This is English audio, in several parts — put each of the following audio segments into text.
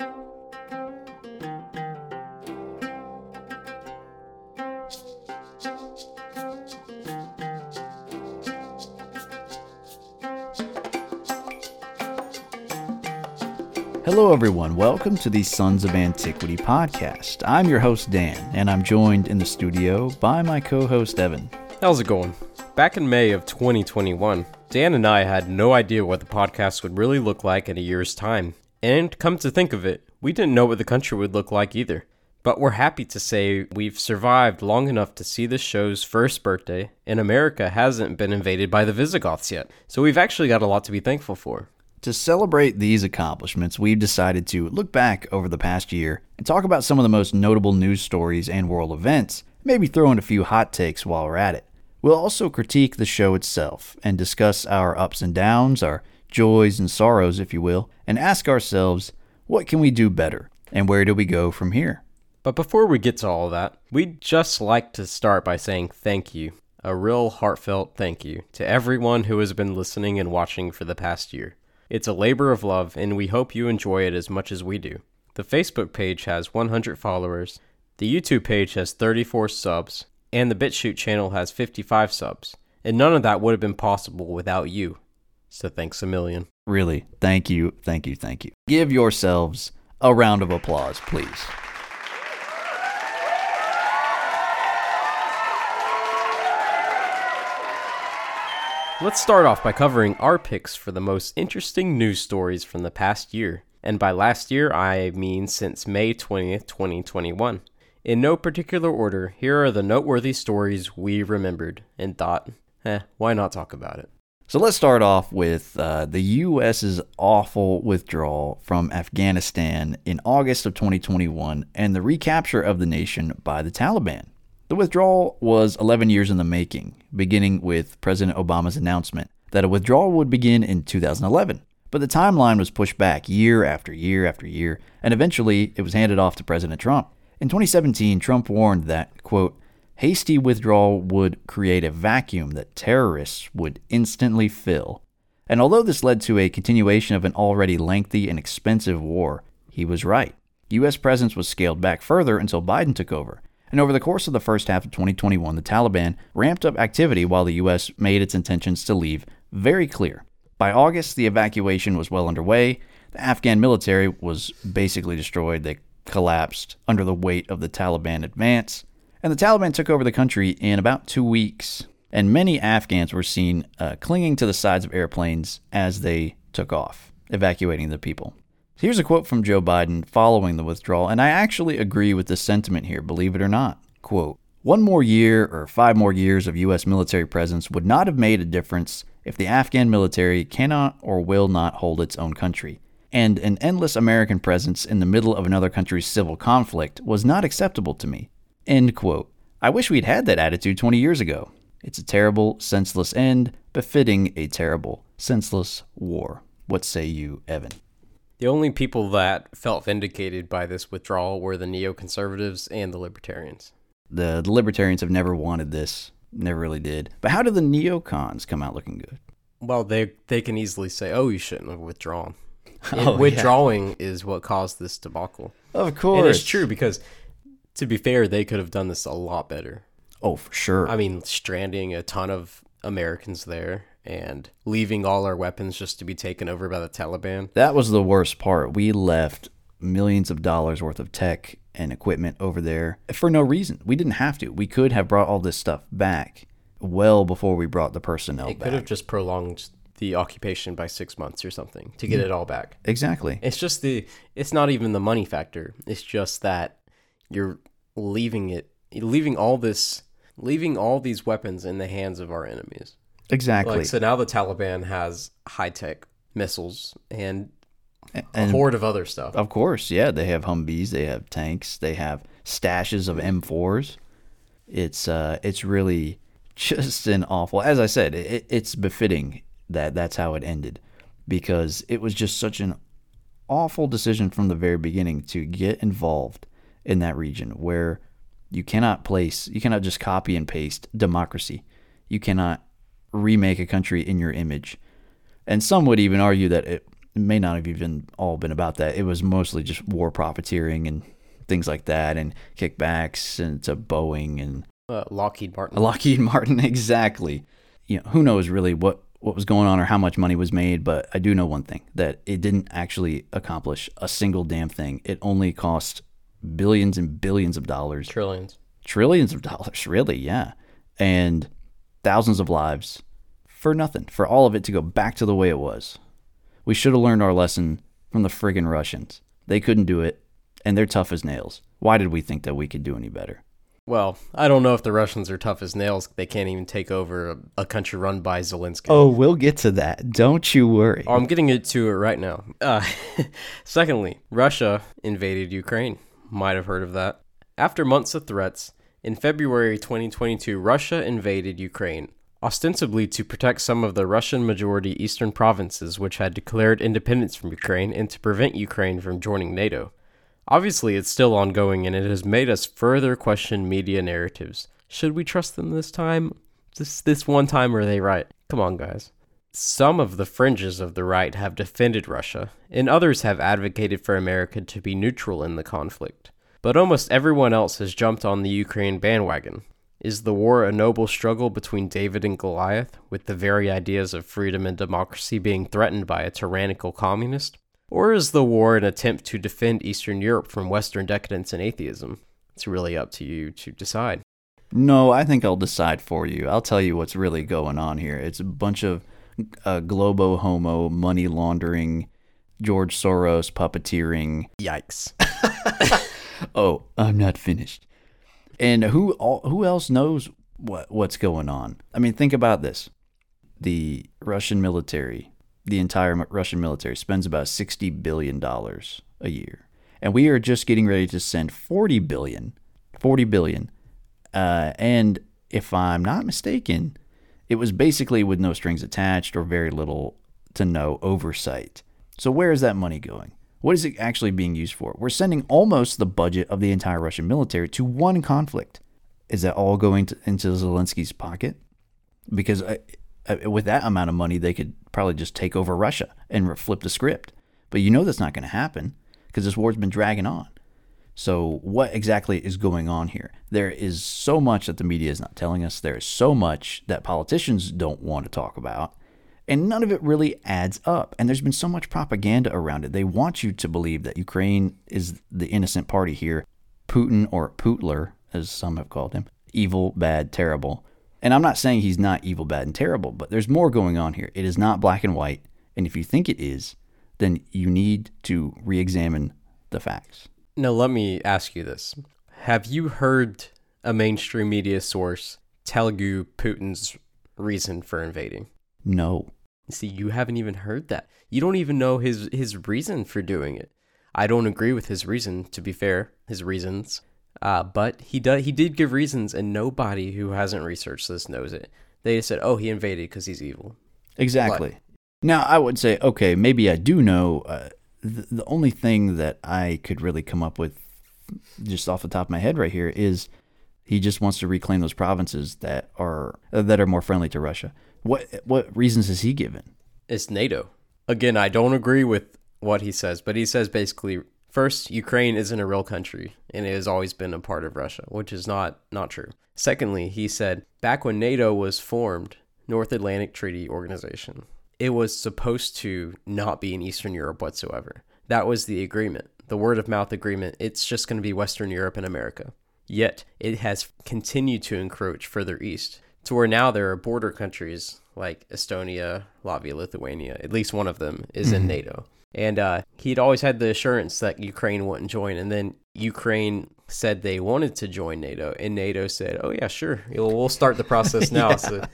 Hello, everyone. Welcome to the Sons of Antiquity podcast. I'm your host, Dan, and I'm joined in the studio by my co host, Evan. How's it going? Back in May of 2021, Dan and I had no idea what the podcast would really look like in a year's time. And come to think of it, we didn't know what the country would look like either. But we're happy to say we've survived long enough to see the show's first birthday, and America hasn't been invaded by the Visigoths yet. So we've actually got a lot to be thankful for. To celebrate these accomplishments, we've decided to look back over the past year and talk about some of the most notable news stories and world events, maybe throw in a few hot takes while we're at it. We'll also critique the show itself and discuss our ups and downs, our joys and sorrows, if you will, and ask ourselves, what can we do better and where do we go from here? But before we get to all that, we'd just like to start by saying thank you. A real heartfelt thank you to everyone who has been listening and watching for the past year. It's a labor of love, and we hope you enjoy it as much as we do. The Facebook page has 100 followers, the YouTube page has 34 subs, and the BitChute channel has 55 subs. And none of that would have been possible without you. So thanks a million. Really, thank you, thank you, thank you. Give yourselves a round of applause, please. Let's start off by covering our picks for the most interesting news stories from the past year. And by last year, I mean since May 20th, 2021. In no particular order, here are the noteworthy stories we remembered and thought, eh, why not talk about it? So let's start off with uh, the U.S.'s awful withdrawal from Afghanistan in August of 2021 and the recapture of the nation by the Taliban. The withdrawal was 11 years in the making, beginning with President Obama's announcement that a withdrawal would begin in 2011. But the timeline was pushed back year after year after year, and eventually it was handed off to President Trump. In 2017, Trump warned that, quote, hasty withdrawal would create a vacuum that terrorists would instantly fill. And although this led to a continuation of an already lengthy and expensive war, he was right. U.S. presence was scaled back further until Biden took over. And over the course of the first half of 2021, the Taliban ramped up activity while the U.S. made its intentions to leave very clear. By August, the evacuation was well underway. The Afghan military was basically destroyed. They collapsed under the weight of the Taliban advance. And the Taliban took over the country in about two weeks. And many Afghans were seen uh, clinging to the sides of airplanes as they took off, evacuating the people. Here's a quote from Joe Biden following the withdrawal, and I actually agree with the sentiment here, believe it or not. Quote, one more year or five more years of U.S. military presence would not have made a difference if the Afghan military cannot or will not hold its own country. And an endless American presence in the middle of another country's civil conflict was not acceptable to me. End quote. I wish we'd had that attitude 20 years ago. It's a terrible, senseless end, befitting a terrible, senseless war. What say you, Evan? The only people that felt vindicated by this withdrawal were the neoconservatives and the libertarians. The, the libertarians have never wanted this, never really did. But how do the neocons come out looking good? Well, they they can easily say, "Oh, you shouldn't have withdrawn." Oh, withdrawing yeah. is what caused this debacle. Of course, and it's true because, to be fair, they could have done this a lot better. Oh, for sure. I mean, stranding a ton of Americans there and leaving all our weapons just to be taken over by the Taliban. That was the worst part. We left millions of dollars worth of tech and equipment over there for no reason. We didn't have to. We could have brought all this stuff back well before we brought the personnel it back. could have just prolonged the occupation by six months or something to get yeah. it all back. Exactly. It's just the. It's not even the money factor. It's just that you're leaving it, leaving all this, leaving all these weapons in the hands of our enemies. Exactly. Like so now the Taliban has high tech missiles and, and a horde of other stuff. Of course, yeah, they have Humvees, they have tanks, they have stashes of M4s. It's uh, it's really just an awful. As I said, it, it's befitting that that's how it ended, because it was just such an awful decision from the very beginning to get involved in that region where you cannot place, you cannot just copy and paste democracy. You cannot remake a country in your image. And some would even argue that it, may not have even all been about that. It was mostly just war profiteering and things like that, and kickbacks and to Boeing and Uh, Lockheed Martin. Lockheed Martin. Exactly. You know, who knows really what what was going on or how much money was made, but I do know one thing that it didn't actually accomplish a single damn thing. It only cost billions and billions of dollars Trillions. trillions of dollars, really, yeah, and thousands of lives for nothing, for all of it to go back to the way it was. We should have learned our lesson from the friggin' Russians. They couldn't do it, and they're tough as nails. Why did we think that we could do any better? Well, I don't know if the Russians are tough as nails. They can't even take over a, a country run by Zelensky. Oh, we'll get to that. Don't you worry. Oh, I'm getting into it right now. Uh, secondly, Russia invaded Ukraine. Might have heard of that. After months of threats, in February 2022, Russia invaded Ukraine, ostensibly to protect some of the Russian majority eastern provinces which had declared independence from Ukraine and to prevent Ukraine from joining NATO. Obviously, it's still ongoing and it has made us further question media narratives. Should we trust them this time? This this one time are they right? Come on, guys. Some of the fringes of the right have defended Russia, and others have advocated for America to be neutral in the conflict. But almost everyone else has jumped on the Ukraine bandwagon. Is the war a noble struggle between David and Goliath, with the very ideas of freedom and democracy being threatened by a tyrannical communist? Or is the war an attempt to defend Eastern Europe from Western decadence and atheism? It's really up to you to decide. No, I think I'll decide for you. I'll tell you what's really going on here. It's a bunch of uh, globo homo money laundering, George Soros puppeteering. Yikes. Oh, I'm not finished. And who who else knows what what's going on? I mean, think about this: the Russian military, the entire Russian military, spends about sixty billion dollars a year, and we are just getting ready to send 40 billion, 40 billion. Uh, and if I'm not mistaken, it was basically with no strings attached or very little to no oversight. So where is that money going? What is it actually being used for? We're sending almost the budget of the entire Russian military to one conflict. Is that all going to, into Zelensky's pocket? Because uh, uh, with that amount of money, they could probably just take over Russia and flip the script. But you know that's not going to happen because this war's been dragging on. So, what exactly is going on here? There is so much that the media is not telling us. There is so much that politicians don't want to talk about. And none of it really adds up. And there's been so much propaganda around it. They want you to believe that Ukraine is the innocent party here. Putin, or Putler, as some have called him, evil, bad, terrible. And I'm not saying he's not evil, bad, and terrible, but there's more going on here. It is not black and white. And if you think it is, then you need to re examine the facts. Now, let me ask you this. Have you heard a mainstream media source tell you Putin's reason for invading? No. See, you haven't even heard that. You don't even know his his reason for doing it. I don't agree with his reason, to be fair, his reasons. Uh, but he does he did give reasons, and nobody who hasn't researched this knows it. They just said, "Oh, he invaded because he's evil." Exactly. Now, I would say, okay, maybe I do know. Uh, the, only thing that I could really come up with, just off the top of my head right here, is he just wants to reclaim those provinces that are uh, that are more friendly to Russia. What what reasons has he given? It's NATO. Again, I don't agree with what he says, but he says basically first, Ukraine isn't a real country and it has always been a part of Russia, which is not not true. Secondly, he said back when NATO was formed, North Atlantic Treaty Organization, it was supposed to not be in Eastern Europe whatsoever. That was the agreement. The word of mouth agreement, it's just going to be Western Europe and America. Yet, it has continued to encroach further east to where now there are border countries like Estonia, Latvia, Lithuania, at least one of them is in NATO. And uh, he'd always had the assurance that Ukraine wouldn't join. And then Ukraine said they wanted to join NATO. And NATO said, oh, yeah, sure. We'll we'll start the process now. So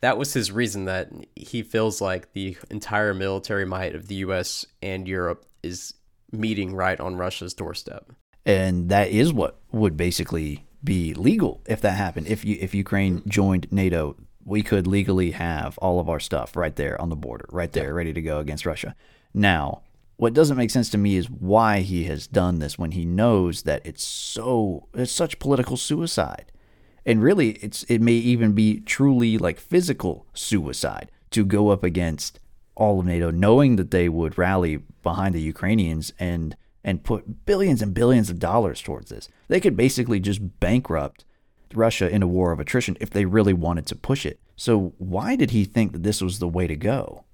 that was his reason that he feels like the entire military might of the US and Europe is meeting right on Russia's doorstep. and that is what would basically be legal if that happened. If you if Ukraine joined NATO, we could legally have all of our stuff right there on the border, right there, ready to go against Russia. Now, what doesn't make sense to me is why he has done this when he knows that it's so it's such political suicide. And really it's it may even be truly like physical suicide to go up against all of NATO, knowing that they would rally behind the Ukrainians and and put billions and billions of dollars towards this. They could basically just bankrupt Russia in a war of attrition if they really wanted to push it. So why did he think that this was the way to go?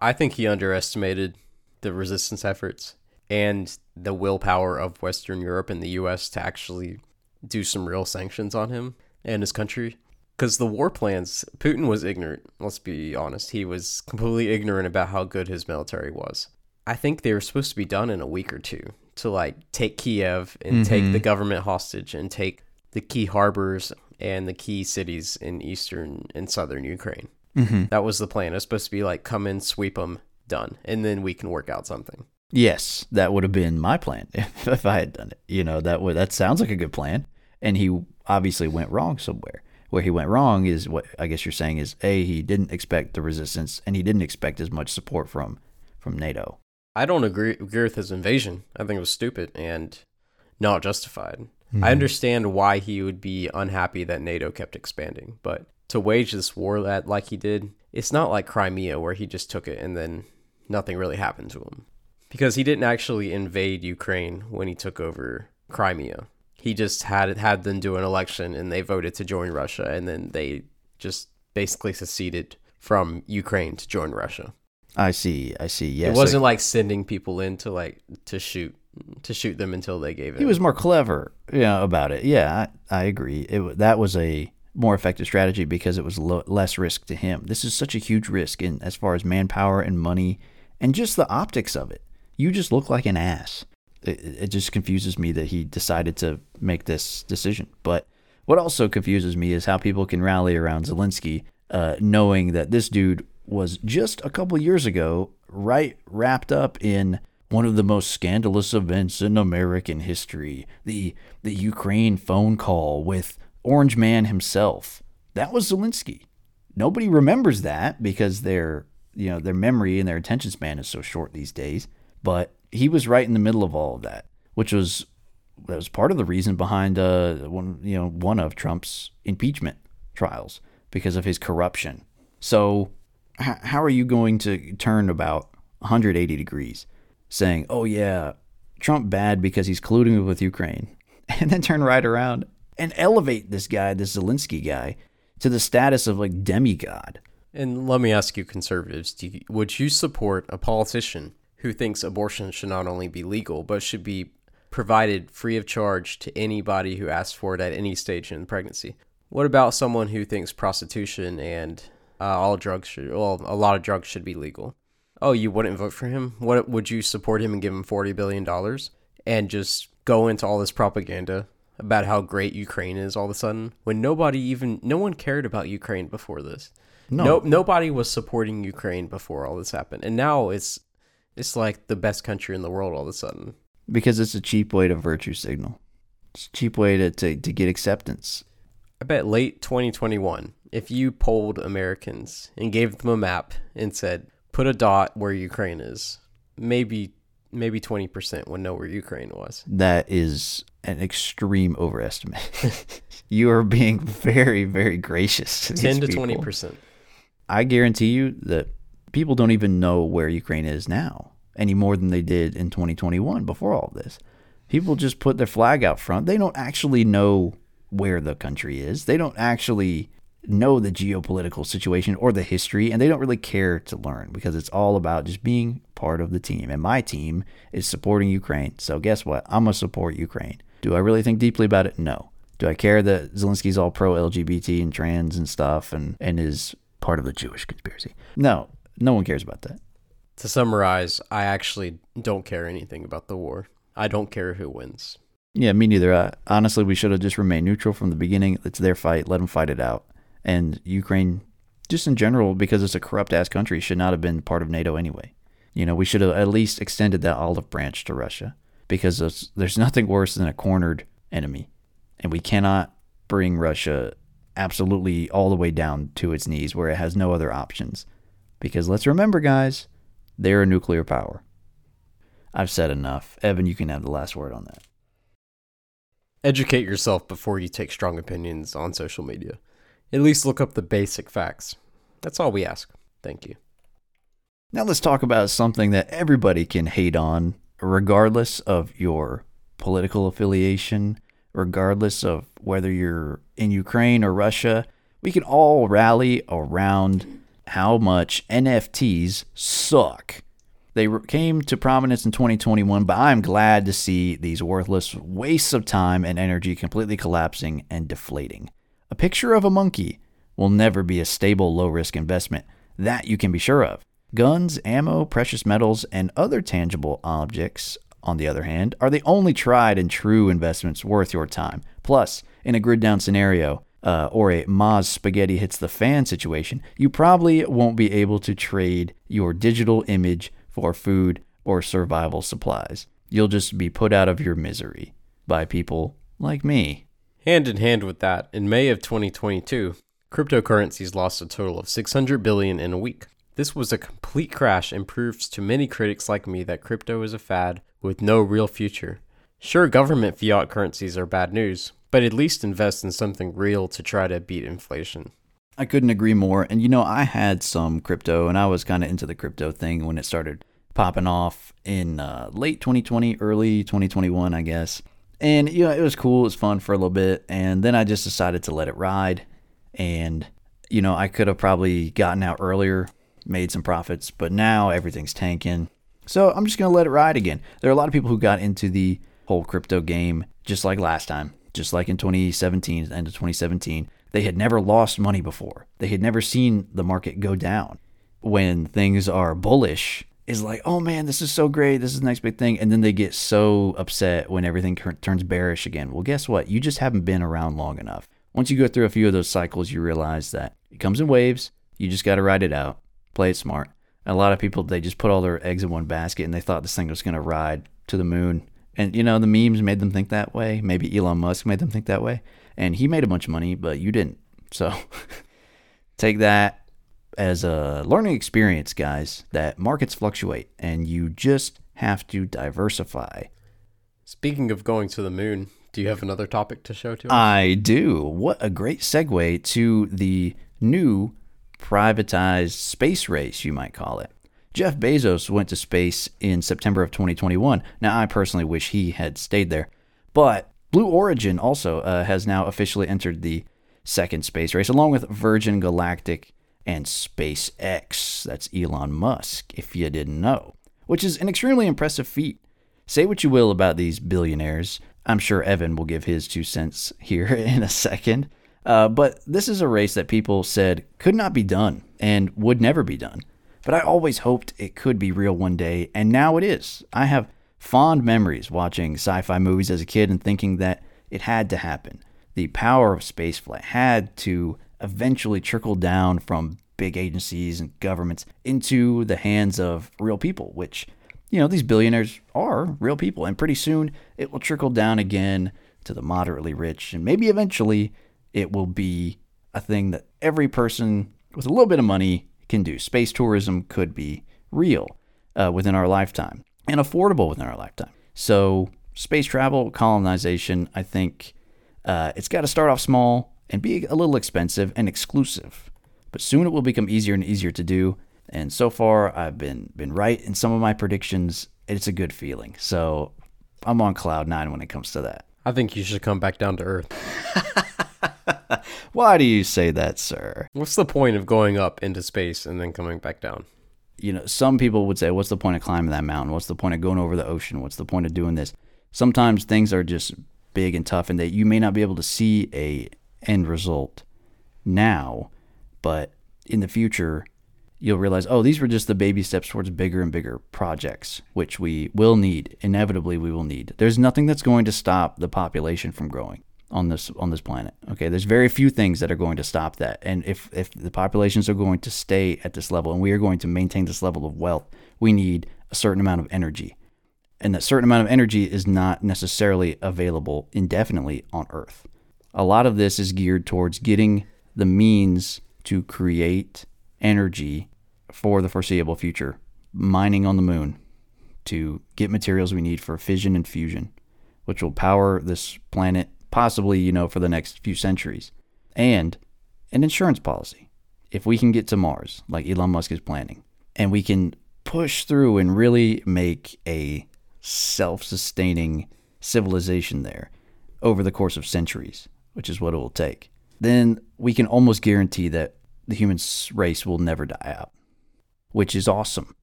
I think he underestimated the resistance efforts and the willpower of Western Europe and the US to actually do some real sanctions on him and his country. Because the war plans, Putin was ignorant. Let's be honest. He was completely ignorant about how good his military was. I think they were supposed to be done in a week or two to like take Kiev and mm-hmm. take the government hostage and take the key harbors and the key cities in eastern and southern Ukraine. Mm-hmm. That was the plan. It was supposed to be like come in, sweep them, done, and then we can work out something. Yes, that would have been my plan if, if I had done it. You know that would that sounds like a good plan, and he obviously went wrong somewhere. Where he went wrong is what I guess you're saying is a he didn't expect the resistance, and he didn't expect as much support from from NATO. I don't agree, agree with his invasion. I think it was stupid and not justified. Mm-hmm. I understand why he would be unhappy that NATO kept expanding, but to wage this war that like he did, it's not like Crimea where he just took it and then nothing really happened to him. Because he didn't actually invade Ukraine when he took over Crimea. He just had had them do an election and they voted to join Russia and then they just basically seceded from Ukraine to join Russia. I see. I see. Yes. It wasn't like sending people in to like to shoot to shoot them until they gave it. He was more clever, you know, about it. Yeah, I, I agree. It that was a more effective strategy because it was lo- less risk to him. This is such a huge risk in as far as manpower and money and just the optics of it. You just look like an ass. It, it just confuses me that he decided to make this decision. But what also confuses me is how people can rally around Zelensky, uh, knowing that this dude was just a couple years ago, right wrapped up in one of the most scandalous events in American history, the the Ukraine phone call with Orange Man himself. That was Zelensky. Nobody remembers that because their you know their memory and their attention span is so short these days. But he was right in the middle of all of that, which was that was part of the reason behind uh one you know one of Trump's impeachment trials because of his corruption. So how are you going to turn about 180 degrees saying, oh, yeah, Trump bad because he's colluding with Ukraine, and then turn right around and elevate this guy, this Zelensky guy, to the status of like demigod? And let me ask you, conservatives, you, would you support a politician who thinks abortion should not only be legal, but should be provided free of charge to anybody who asks for it at any stage in pregnancy? What about someone who thinks prostitution and uh, all drugs should, well, a lot of drugs should be legal. Oh, you wouldn't vote for him? What would you support him and give him forty billion dollars and just go into all this propaganda about how great Ukraine is all of a sudden when nobody even no one cared about Ukraine before this. No. no nobody was supporting Ukraine before all this happened. And now it's it's like the best country in the world all of a sudden. Because it's a cheap way to virtue signal. It's a cheap way to, to, to get acceptance. I bet late 2021, if you polled Americans and gave them a map and said, put a dot where Ukraine is, maybe maybe 20% would know where Ukraine was. That is an extreme overestimate. you are being very, very gracious. To 10 to people. 20%. I guarantee you that people don't even know where Ukraine is now any more than they did in 2021 before all this. People just put their flag out front. They don't actually know where the country is. They don't actually know the geopolitical situation or the history, and they don't really care to learn because it's all about just being part of the team. And my team is supporting Ukraine. So guess what? I'm going to support Ukraine. Do I really think deeply about it? No. Do I care that Zelensky's all pro LGBT and trans and stuff and, and is part of the Jewish conspiracy? No, no one cares about that. To summarize, I actually don't care anything about the war. I don't care who wins. Yeah, me neither. Uh, honestly, we should have just remained neutral from the beginning. It's their fight. Let them fight it out. And Ukraine, just in general, because it's a corrupt ass country, should not have been part of NATO anyway. You know, we should have at least extended that olive branch to Russia because there's, there's nothing worse than a cornered enemy. And we cannot bring Russia absolutely all the way down to its knees where it has no other options. Because let's remember, guys, they're a nuclear power. I've said enough. Evan, you can have the last word on that. Educate yourself before you take strong opinions on social media. At least look up the basic facts. That's all we ask. Thank you. Now let's talk about something that everybody can hate on, regardless of your political affiliation, regardless of whether you're in Ukraine or Russia. We can all rally around how much NFTs suck. They came to prominence in 2021, but I'm glad to see these worthless wastes of time and energy completely collapsing and deflating. A picture of a monkey will never be a stable, low risk investment. That you can be sure of. Guns, ammo, precious metals, and other tangible objects, on the other hand, are the only tried and true investments worth your time. Plus, in a grid down scenario, uh, or a Moz spaghetti hits the fan situation, you probably won't be able to trade your digital image for food or survival supplies. You'll just be put out of your misery by people like me. Hand in hand with that, in May of 2022, cryptocurrencies lost a total of 600 billion in a week. This was a complete crash and proves to many critics like me that crypto is a fad with no real future. Sure, government fiat currencies are bad news, but at least invest in something real to try to beat inflation. I couldn't agree more. And you know, I had some crypto and I was kind of into the crypto thing when it started popping off in uh, late 2020, early 2021, I guess. And you know, it was cool, it was fun for a little bit, and then I just decided to let it ride. And you know, I could have probably gotten out earlier, made some profits, but now everything's tanking. So I'm just gonna let it ride again. There are a lot of people who got into the whole crypto game just like last time, just like in 2017, end of 2017 they had never lost money before. They had never seen the market go down. When things are bullish, is like, oh man, this is so great. This is the next big thing. And then they get so upset when everything turns bearish again. Well, guess what? You just haven't been around long enough. Once you go through a few of those cycles, you realize that it comes in waves. You just got to ride it out, play it smart. A lot of people, they just put all their eggs in one basket and they thought this thing was going to ride to the moon. And, you know, the memes made them think that way. Maybe Elon Musk made them think that way and he made a bunch of money, but you didn't. So take that as a learning experience, guys, that markets fluctuate and you just have to diversify. Speaking of going to the moon, do you have another topic to show to us? I do. What a great segue to the new privatized space race, you might call it. Jeff Bezos went to space in September of 2021. Now, I personally wish he had stayed there, but Blue Origin also uh, has now officially entered the second space race, along with Virgin Galactic and SpaceX. That's Elon Musk, if you didn't know, which is an extremely impressive feat. Say what you will about these billionaires. I'm sure Evan will give his two cents here in a second. Uh, but this is a race that people said could not be done and would never be done. But I always hoped it could be real one day, and now it is. I have fond memories watching sci fi movies as a kid and thinking that it had to happen. The power of spaceflight had to eventually trickle down from big agencies and governments into the hands of real people, which, you know, these billionaires are real people. And pretty soon it will trickle down again to the moderately rich. And maybe eventually it will be a thing that every person with a little bit of money can do. Space tourism could be real uh, within our lifetime and affordable within our lifetime. So, space travel, colonization, I think uh, it's got to start off small and be a little expensive and exclusive. But soon it will become easier and easier to do. And so far, I've been been right in some of my predictions. It's a good feeling. So I'm on cloud nine when it comes to that. I think you should come back down to earth. Why do you say that, sir? What's the point of going up into space and then coming back down? you know, some people would say, what's the point of climbing that mountain? What's the point of going over the ocean? What's the point of doing this? Sometimes things are just big and tough and that you may not be able to see a end result now, but in the future you'll realize, oh, these were just the baby steps towards bigger and bigger projects, which we will need. Inevitably, we will need. There's nothing that's going to stop the population from growing on this on this planet. Okay, there's very few things that are going to stop that. And if if the populations are going to stay at this level and we are going to maintain this level of wealth, we need a certain amount of energy. And that certain amount of energy is not necessarily available indefinitely on Earth. A lot of this is geared towards getting the means to create energy for the foreseeable future, mining on the moon to get materials we need for fission and fusion, which will power this planet possibly, you know, for the next few centuries. And an insurance policy. If we can get to Mars, like Elon Musk is planning, and we can push through and really make a self sustaining civilization there over the course of centuries, which is what it will take, then we can almost guarantee that the human race will never die out, which is awesome.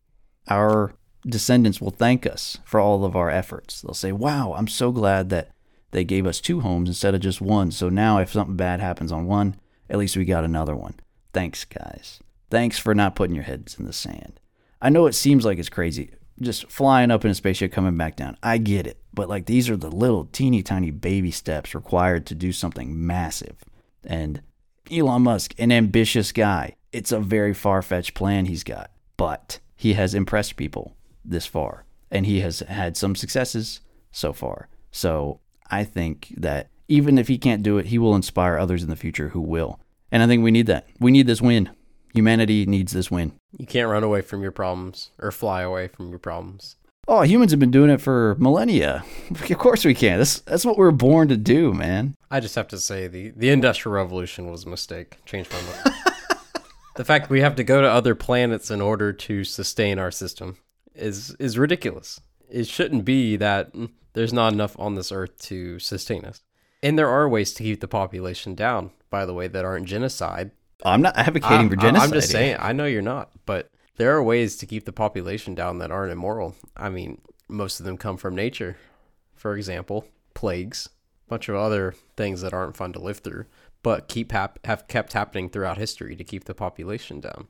Our descendants will thank us for all of our efforts. They'll say, Wow, I'm so glad that they gave us two homes instead of just one. So now if something bad happens on one, at least we got another one. Thanks, guys. Thanks for not putting your heads in the sand. I know it seems like it's crazy, just flying up in a spaceship, coming back down. I get it. But like these are the little teeny tiny baby steps required to do something massive. And Elon Musk, an ambitious guy, it's a very far fetched plan he's got, but he has impressed people this far and he has had some successes so far. So I think that even if he can't do it, he will inspire others in the future who will. And I think we need that. We need this win. Humanity needs this win. You can't run away from your problems or fly away from your problems. Oh, humans have been doing it for millennia. Of course we can. That's that's what we're born to do, man. I just have to say the the industrial revolution was a mistake. Change my mind. the fact we have to go to other planets in order to sustain our system is is ridiculous. It shouldn't be that there's not enough on this earth to sustain us. And there are ways to keep the population down, by the way, that aren't genocide. I'm not advocating for genocide. I'm just saying, I know you're not, but there are ways to keep the population down that aren't immoral. I mean, most of them come from nature. For example, plagues, a bunch of other things that aren't fun to live through, but keep hap- have kept happening throughout history to keep the population down.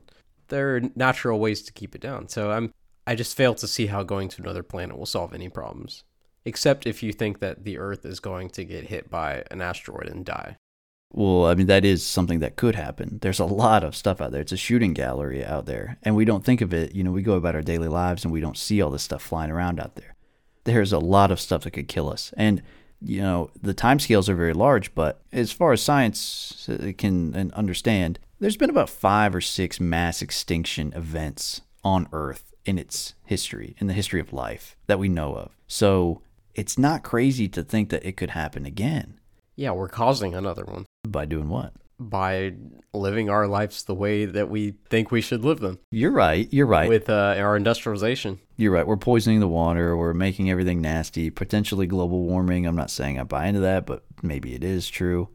There are natural ways to keep it down. So I'm I just fail to see how going to another planet will solve any problems. Except if you think that the Earth is going to get hit by an asteroid and die. Well, I mean, that is something that could happen. There's a lot of stuff out there. It's a shooting gallery out there. And we don't think of it. You know, we go about our daily lives and we don't see all this stuff flying around out there. There's a lot of stuff that could kill us. And, you know, the timescales are very large, but as far as science uh, can understand, there's been about five or six mass extinction events on Earth in its history, in the history of life that we know of. So it's not crazy to think that it could happen again. Yeah, we're causing another one. By doing what? By living our lives the way that we think we should live them. You're right. You're right. With uh, our industrialization. You're right. We're poisoning the water. We're making everything nasty. Potentially global warming. I'm not saying I buy into that, but maybe it is true.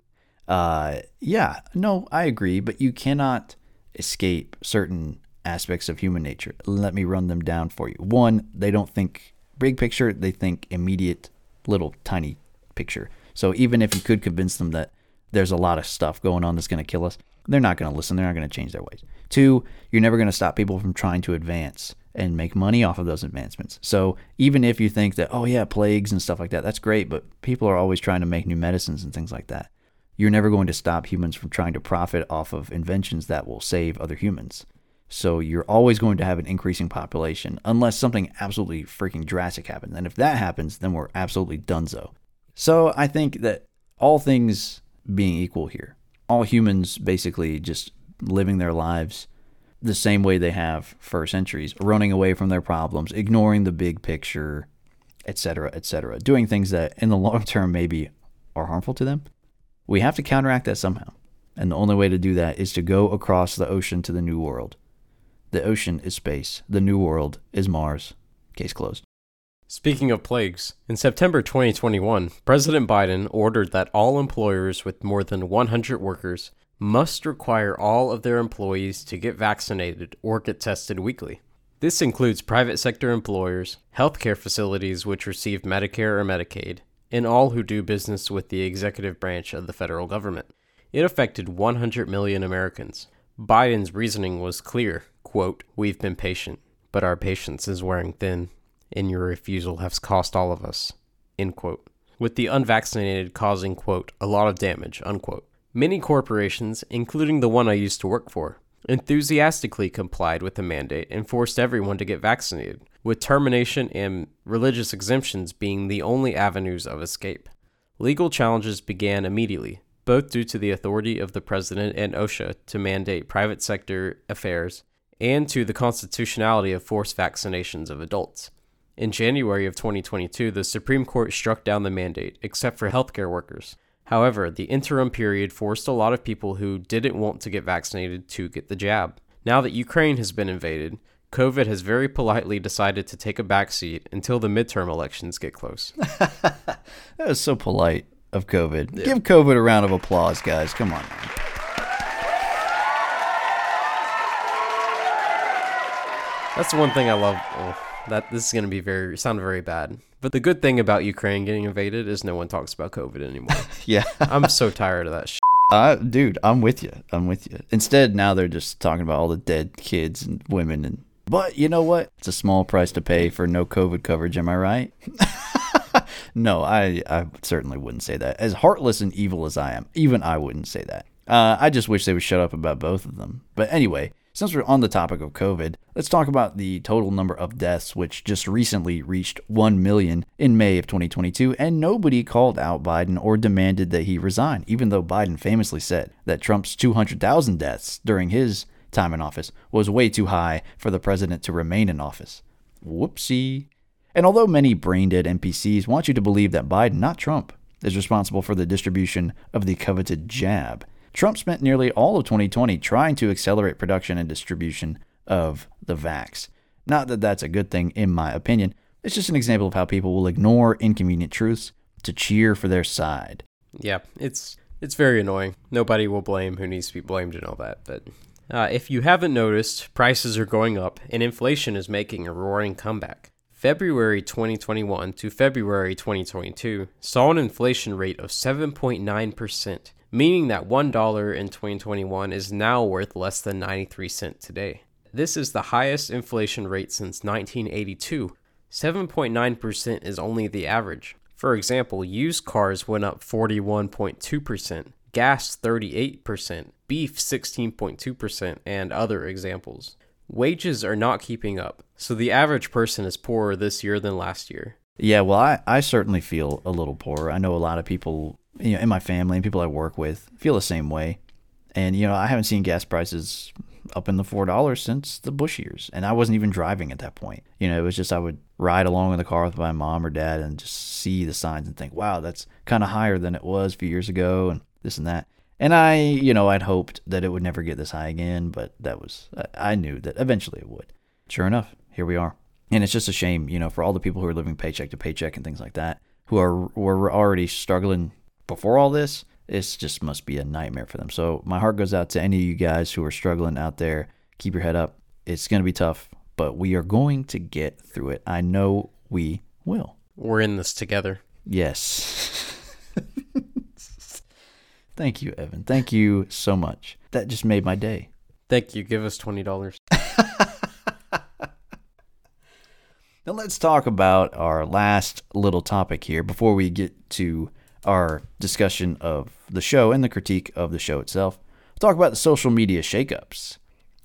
Uh, yeah. No, I agree. But you cannot escape certain aspects of human nature. Let me run them down for you. One, they don't think big picture. They think immediate, little, tiny picture. So even if you could convince them that there's a lot of stuff going on that's going to kill us, they're not going to listen. They're not going to change their ways. Two, you're never going to stop people from trying to advance and make money off of those advancements. So even if you think that, oh, yeah, plagues and stuff like that, that's great, but people are always trying to make new medicines and things like that. You're never going to stop humans from trying to profit off of inventions that will save other humans. So you're always going to have an increasing population unless something absolutely freaking drastic happens. And if that happens, then we're absolutely donezo. So I think that all things being equal here, all humans basically just living their lives the same way they have for centuries, running away from their problems, ignoring the big picture, etc., etc., doing things that in the long term maybe are harmful to them. We have to counteract that somehow. And the only way to do that is to go across the ocean to the new world. The ocean is space. The new world is Mars. Case closed. Speaking of plagues, in September 2021, President Biden ordered that all employers with more than 100 workers must require all of their employees to get vaccinated or get tested weekly. This includes private sector employers, healthcare facilities which receive Medicare or Medicaid, and all who do business with the executive branch of the federal government. It affected 100 million Americans. Biden's reasoning was clear quote, We've been patient, but our patience is wearing thin and your refusal has cost all of us, end quote, with the unvaccinated causing, quote, a lot of damage, unquote. Many corporations, including the one I used to work for, enthusiastically complied with the mandate and forced everyone to get vaccinated, with termination and religious exemptions being the only avenues of escape. Legal challenges began immediately, both due to the authority of the president and OSHA to mandate private sector affairs and to the constitutionality of forced vaccinations of adults. In January of 2022, the Supreme Court struck down the mandate, except for healthcare workers. However, the interim period forced a lot of people who didn't want to get vaccinated to get the jab. Now that Ukraine has been invaded, COVID has very politely decided to take a backseat until the midterm elections get close. that was so polite of COVID. Yeah. Give COVID a round of applause, guys. Come on. Man. That's the one thing I love. Oh, that this is going to be very sound very bad. But the good thing about Ukraine getting invaded is no one talks about COVID anymore. yeah, I'm so tired of that. Shit. Uh, dude, I'm with you. I'm with you. Instead, now they're just talking about all the dead kids and women and. But you know what? It's a small price to pay for no COVID coverage. Am I right? no, I I certainly wouldn't say that. As heartless and evil as I am, even I wouldn't say that. Uh, I just wish they would shut up about both of them. But anyway, since we're on the topic of COVID, let's talk about the total number of deaths, which just recently reached 1 million in May of 2022, and nobody called out Biden or demanded that he resign, even though Biden famously said that Trump's 200,000 deaths during his time in office was way too high for the president to remain in office. Whoopsie. And although many brain dead NPCs want you to believe that Biden, not Trump, is responsible for the distribution of the coveted jab, Trump spent nearly all of 2020 trying to accelerate production and distribution of the vax. Not that that's a good thing, in my opinion. It's just an example of how people will ignore inconvenient truths to cheer for their side. Yeah, it's it's very annoying. Nobody will blame who needs to be blamed and all that. But uh, if you haven't noticed, prices are going up and inflation is making a roaring comeback. February 2021 to February 2022 saw an inflation rate of 7.9%, meaning that $1 in 2021 is now worth less than 93 cents today. This is the highest inflation rate since 1982. 7.9% is only the average. For example, used cars went up 41.2%, gas 38%, beef 16.2%, and other examples. Wages are not keeping up, so the average person is poorer this year than last year. Yeah, well, I, I certainly feel a little poorer. I know a lot of people you know, in my family and people I work with feel the same way. And you know, I haven't seen gas prices up in the four dollars since the Bush years, and I wasn't even driving at that point. You know, it was just I would ride along in the car with my mom or dad and just see the signs and think, "Wow, that's kind of higher than it was a few years ago," and this and that. And I, you know, I'd hoped that it would never get this high again, but that was I knew that eventually it would. Sure enough, here we are. And it's just a shame, you know, for all the people who are living paycheck to paycheck and things like that, who are were already struggling before all this, it just must be a nightmare for them. So my heart goes out to any of you guys who are struggling out there. Keep your head up. It's going to be tough, but we are going to get through it. I know we will. We're in this together. Yes. Thank you, Evan. Thank you so much. That just made my day. Thank you. Give us $20. now let's talk about our last little topic here before we get to our discussion of the show and the critique of the show itself, we'll talk about the social media shakeups.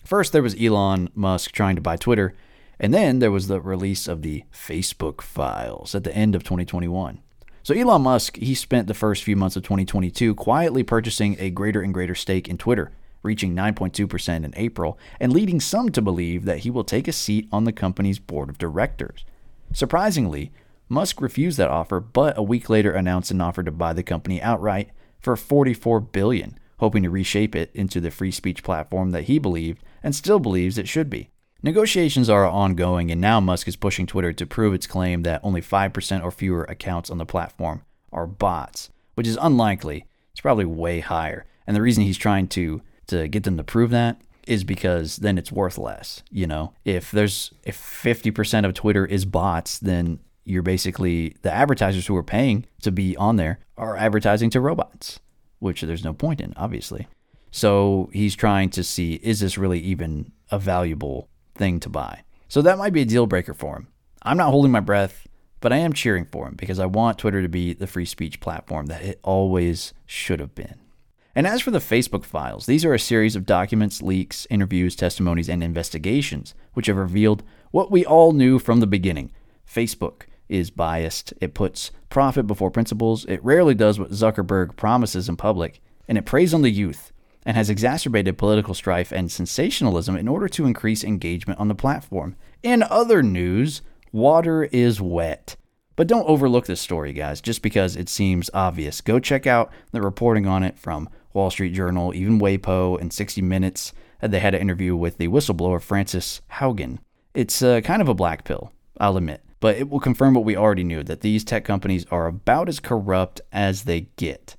First, there was Elon Musk trying to buy Twitter, and then there was the release of the Facebook files at the end of 2021. So, Elon Musk, he spent the first few months of 2022 quietly purchasing a greater and greater stake in Twitter, reaching 9.2% in April, and leading some to believe that he will take a seat on the company's board of directors. Surprisingly, Musk refused that offer, but a week later announced an offer to buy the company outright for 44 billion, hoping to reshape it into the free speech platform that he believed and still believes it should be. Negotiations are ongoing, and now Musk is pushing Twitter to prove its claim that only 5% or fewer accounts on the platform are bots, which is unlikely. It's probably way higher. And the reason he's trying to to get them to prove that is because then it's worth less. You know, if there's if 50% of Twitter is bots, then you're basically the advertisers who are paying to be on there are advertising to robots, which there's no point in, obviously. So he's trying to see is this really even a valuable thing to buy? So that might be a deal breaker for him. I'm not holding my breath, but I am cheering for him because I want Twitter to be the free speech platform that it always should have been. And as for the Facebook files, these are a series of documents, leaks, interviews, testimonies, and investigations which have revealed what we all knew from the beginning Facebook is biased. It puts profit before principles. It rarely does what Zuckerberg promises in public, and it preys on the youth and has exacerbated political strife and sensationalism in order to increase engagement on the platform. In other news, water is wet. But don't overlook this story, guys, just because it seems obvious. Go check out the reporting on it from Wall Street Journal, even WaPo, and 60 Minutes. They had an interview with the whistleblower Frances Haugen. It's uh, kind of a black pill, I'll admit, but it will confirm what we already knew that these tech companies are about as corrupt as they get.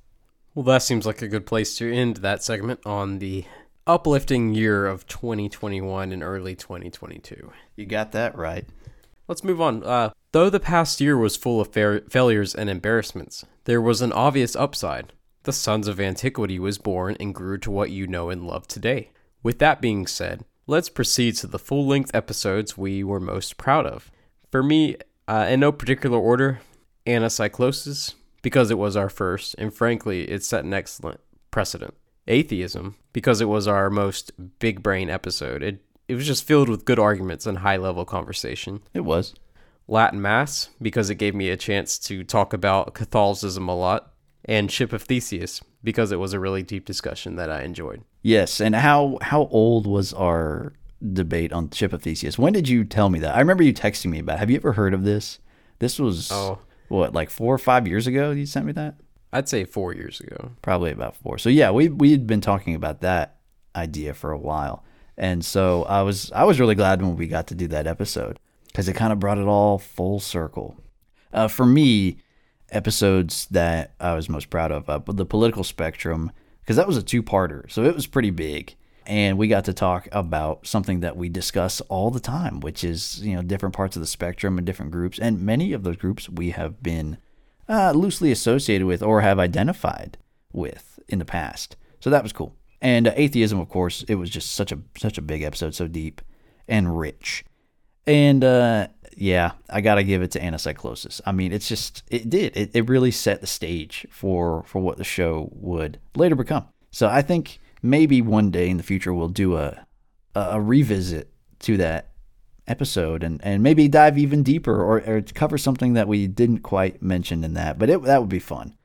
Well, that seems like a good place to end that segment on the uplifting year of 2021 and early 2022. You got that right. Let's move on. Uh, though the past year was full of fa- failures and embarrassments, there was an obvious upside. The Sons of Antiquity was born and grew to what you know and love today. With that being said, let's proceed to the full length episodes we were most proud of. For me, uh, in no particular order, Anacyclosis, because it was our first, and frankly, it set an excellent precedent. Atheism, because it was our most big brain episode. It, it was just filled with good arguments and high level conversation. It was. Latin Mass, because it gave me a chance to talk about Catholicism a lot. And Ship of Theseus, because it was a really deep discussion that I enjoyed. Yes, and how how old was our debate on Ship of Theseus? When did you tell me that? I remember you texting me about. it. Have you ever heard of this? This was Oh. What like four or five years ago. You sent me that. I'd say four years ago. Probably about four. So yeah, we we had been talking about that idea for a while, and so I was I was really glad when we got to do that episode because it kind of brought it all full circle. Uh, for me, episodes that I was most proud of, uh, the political spectrum, because that was a two-parter, so it was pretty big, and we got to talk about something that we discuss all the time, which is you know different parts of the spectrum and different groups, and many of those groups we have been uh, loosely associated with or have identified with in the past. So that was cool. And uh, atheism, of course, it was just such a such a big episode, so deep and rich. And uh, yeah, I gotta give it to Anacyclosis. I mean, it's just it did it, it really set the stage for for what the show would later become. So I think maybe one day in the future we'll do a a, revisit to that episode and, and maybe dive even deeper or, or cover something that we didn't quite mention in that. But it, that would be fun.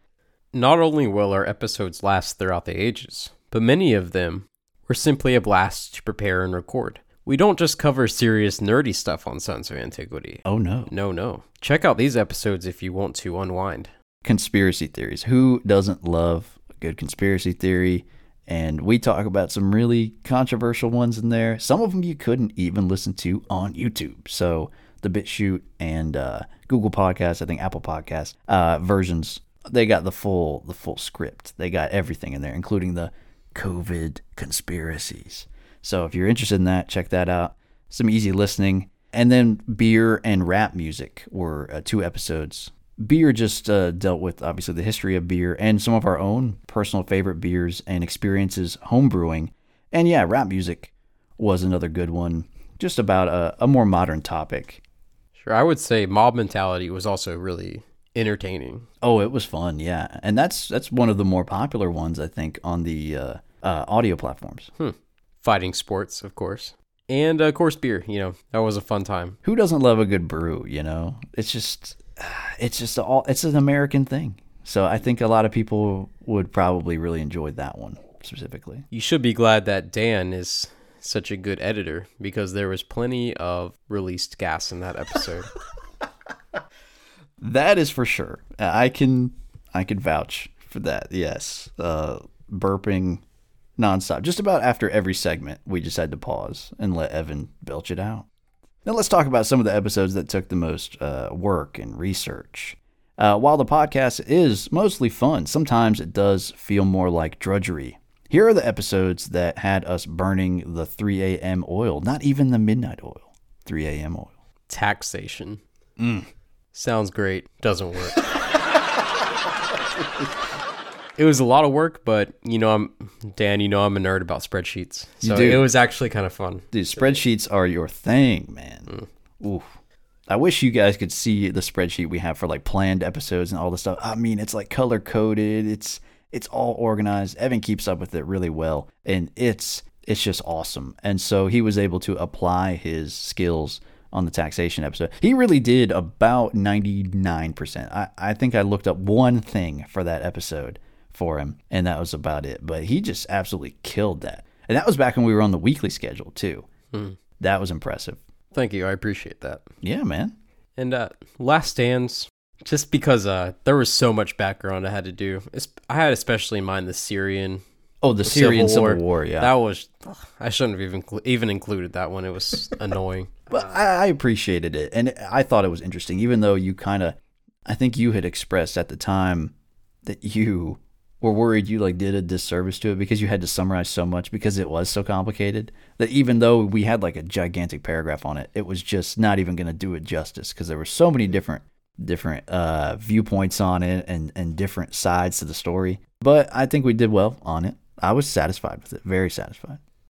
Not only will our episodes last throughout the ages, but many of them were simply a blast to prepare and record. We don't just cover serious nerdy stuff on Sons of Antiquity. Oh no. No, no. Check out these episodes if you want to unwind. Conspiracy theories. Who doesn't love a good conspiracy theory? And we talk about some really controversial ones in there. Some of them you couldn't even listen to on YouTube. So the BitChute and uh, Google Podcasts, I think Apple Podcasts uh, versions, they got the full the full script. They got everything in there, including the COVID conspiracies. So if you're interested in that, check that out. Some easy listening. And then beer and rap music were uh, two episodes beer just uh, dealt with obviously the history of beer and some of our own personal favorite beers and experiences homebrewing. And yeah, rap music was another good one, just about a, a more modern topic. Sure, I would say Mob Mentality was also really entertaining. Oh, it was fun, yeah, and that's that's one of the more popular ones I think on the uh, uh, audio platforms. Hmm. Fighting sports, of course. And of course, beer. You know, that was a fun time. Who doesn't love a good brew? You know, it's just it's just all it's an American thing. So I think a lot of people would probably really enjoy that one specifically. You should be glad that Dan is such a good editor because there was plenty of released gas in that episode. that is for sure. I can I can vouch for that. Yes, uh, burping nonstop. Just about after every segment, we just had to pause and let Evan belch it out. Now let's talk about some of the episodes that took the most uh, work and research. Uh, while the podcast is mostly fun, sometimes it does feel more like drudgery. Here are the episodes that had us burning the 3 a.m. oil, not even the midnight oil, 3 a.m. oil. Taxation. Mm. Sounds great. Doesn't work. it was a lot of work, but you know, I'm Dan. You know, I'm a nerd about spreadsheets, so do. it was actually kind of fun. Dude, spreadsheets are your thing, man. Mm. Oof. I wish you guys could see the spreadsheet we have for like planned episodes and all the stuff. I mean, it's like color coded. It's it's all organized. Evan keeps up with it really well, and it's it's just awesome. And so he was able to apply his skills on the taxation episode. He really did about 99%. I, I think I looked up one thing for that episode for him, and that was about it. But he just absolutely killed that. And that was back when we were on the weekly schedule, too. That was impressive. Thank you. I appreciate that. Yeah, man. And uh, last stands, just because uh, there was so much background I had to do. It's, I had especially in mind the Syrian Oh, the Syrian Civil, War. yeah. That was I shouldn't have even even included that one. It was annoying. But I, I appreciated it, and I thought it was interesting, even though you kind of, I think you had expressed at the time that you were worried you like did a disservice to it because you had to summarize so much because it was so complicated that even though we had like a gigantic paragraph on it, it was just not even going to do it justice because there were so many different different uh, viewpoints on it and and different sides to the story. But I think we did well on it. I was satisfied with it, very satisfied.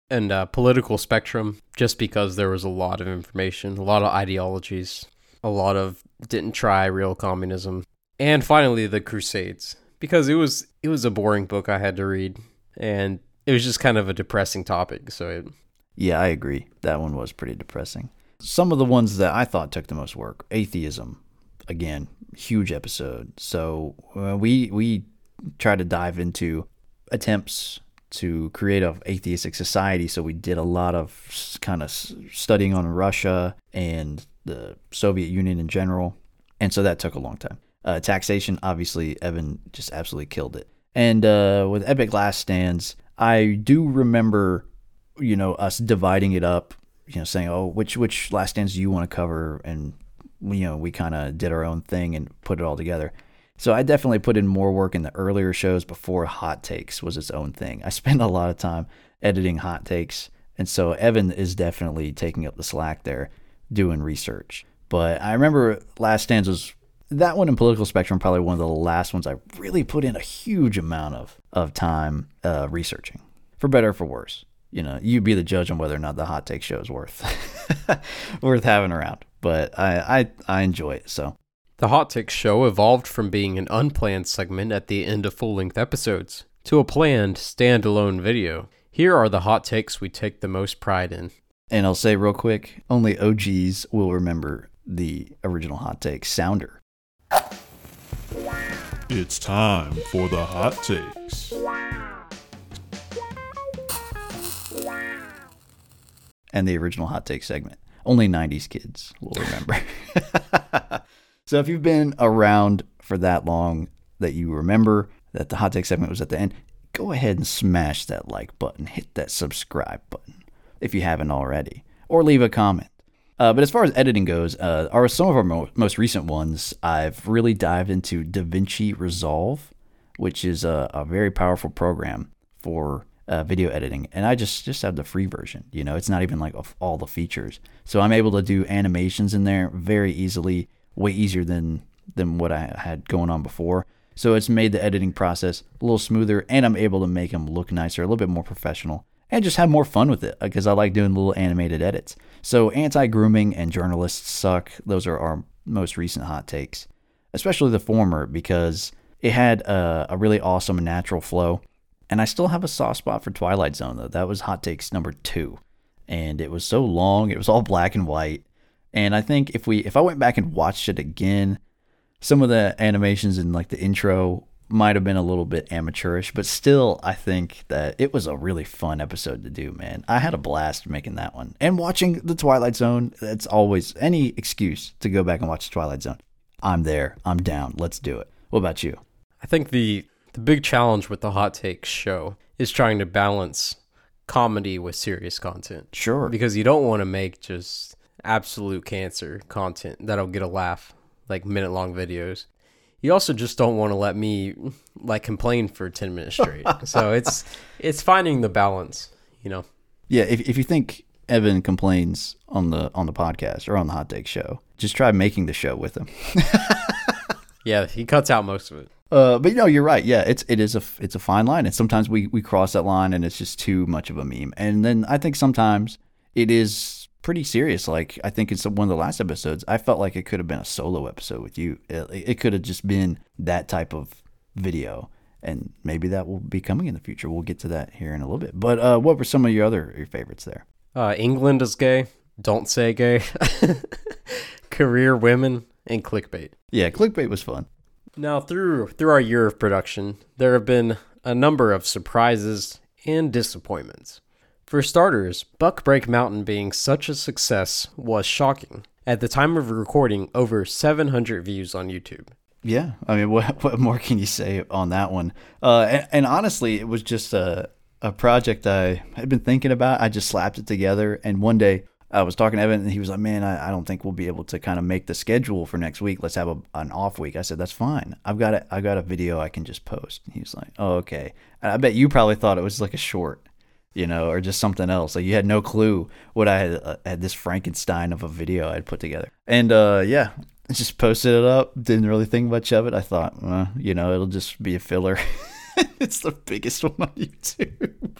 And uh, political spectrum, just because there was a lot of information, a lot of ideologies, a lot of didn't try real communism, and finally the Crusades, because it was it was a boring book I had to read, and it was just kind of a depressing topic. So it, yeah, I agree. That one was pretty depressing. Some of the ones that I thought took the most work, atheism, again, huge episode. So uh, we we try to dive into attempts to create a atheistic society. So we did a lot of kind of studying on Russia and the Soviet Union in general, and so that took a long time. Uh, taxation, obviously, Evan just absolutely killed it. And uh, with Epic Last Stands, I do remember, you know, us dividing it up. You know, saying, "Oh, which which Last Stands do you want to cover?" And you know, we kind of did our own thing and put it all together. So I definitely put in more work in the earlier shows before Hot Takes was its own thing. I spent a lot of time editing Hot Takes, and so Evan is definitely taking up the slack there, doing research. But I remember Last Stands was that one in Political Spectrum, probably one of the last ones I really put in a huge amount of of time uh, researching, for better or for worse. You know, you be the judge on whether or not the Hot Take show is worth worth having around. But I, I I enjoy it so. The Hot Takes show evolved from being an unplanned segment at the end of full length episodes to a planned, standalone video. Here are the hot takes we take the most pride in. And I'll say real quick only OGs will remember the original hot take sounder. It's time for the hot takes. And the original hot take segment. Only 90s kids will remember. So if you've been around for that long that you remember that the hot take segment was at the end, go ahead and smash that like button, hit that subscribe button if you haven't already, or leave a comment. Uh, but as far as editing goes, uh, are some of our mo- most recent ones. I've really dived into DaVinci Resolve, which is a, a very powerful program for uh, video editing, and I just just have the free version. You know, it's not even like all the features, so I'm able to do animations in there very easily way easier than than what I had going on before. So it's made the editing process a little smoother, and I'm able to make them look nicer, a little bit more professional, and just have more fun with it because I like doing little animated edits. So anti grooming and journalists suck. Those are our most recent hot takes, especially the former because it had a, a really awesome natural flow. And I still have a soft spot for Twilight Zone though. That was hot takes number two, and it was so long. It was all black and white and I think if we if I went back and watched it again, some of the animations in like the intro might have been a little bit amateurish, but still I think that it was a really fun episode to do, man. I had a blast making that one. And watching The Twilight Zone, that's always any excuse to go back and watch The Twilight Zone. I'm there. I'm down. Let's do it. What about you? I think the the big challenge with the Hot Takes show is trying to balance comedy with serious content. Sure. Because you don't want to make just absolute cancer content that'll get a laugh, like minute long videos. You also just don't want to let me like complain for 10 minutes straight. so it's it's finding the balance, you know. Yeah, if if you think Evan complains on the on the podcast or on the Hot Take show, just try making the show with him. yeah, he cuts out most of it. Uh, but you know, you're right. Yeah, it's it is a it's a fine line, and sometimes we we cross that line, and it's just too much of a meme. And then I think sometimes it is pretty serious. Like I think it's one of the last episodes. I felt like it could have been a solo episode with you. It, it could have just been that type of video, and maybe that will be coming in the future. We'll get to that here in a little bit. But uh, what were some of your other your favorites there? Uh, England is gay. Don't say gay. Career women and clickbait. Yeah, clickbait was fun. Now through through our year of production, there have been a number of surprises and disappointments. For starters, Buckbreak Mountain being such a success was shocking. At the time of recording, over 700 views on YouTube. Yeah, I mean, what what more can you say on that one? Uh, and, and honestly, it was just a a project I had been thinking about. I just slapped it together, and one day I was talking to Evan, and he was like, "Man, I, I don't think we'll be able to kind of make the schedule for next week. Let's have a, an off week." I said, "That's fine. I've got a, I got a video I can just post." And he was like, "Oh, okay." And I bet you probably thought it was like a short, you know, or just something else. Like you had no clue what I had uh, had this Frankenstein of a video I had put together. And uh, yeah, just posted it up. Didn't really think much of it. I thought, you know, it'll just be a filler. it's the biggest one on YouTube.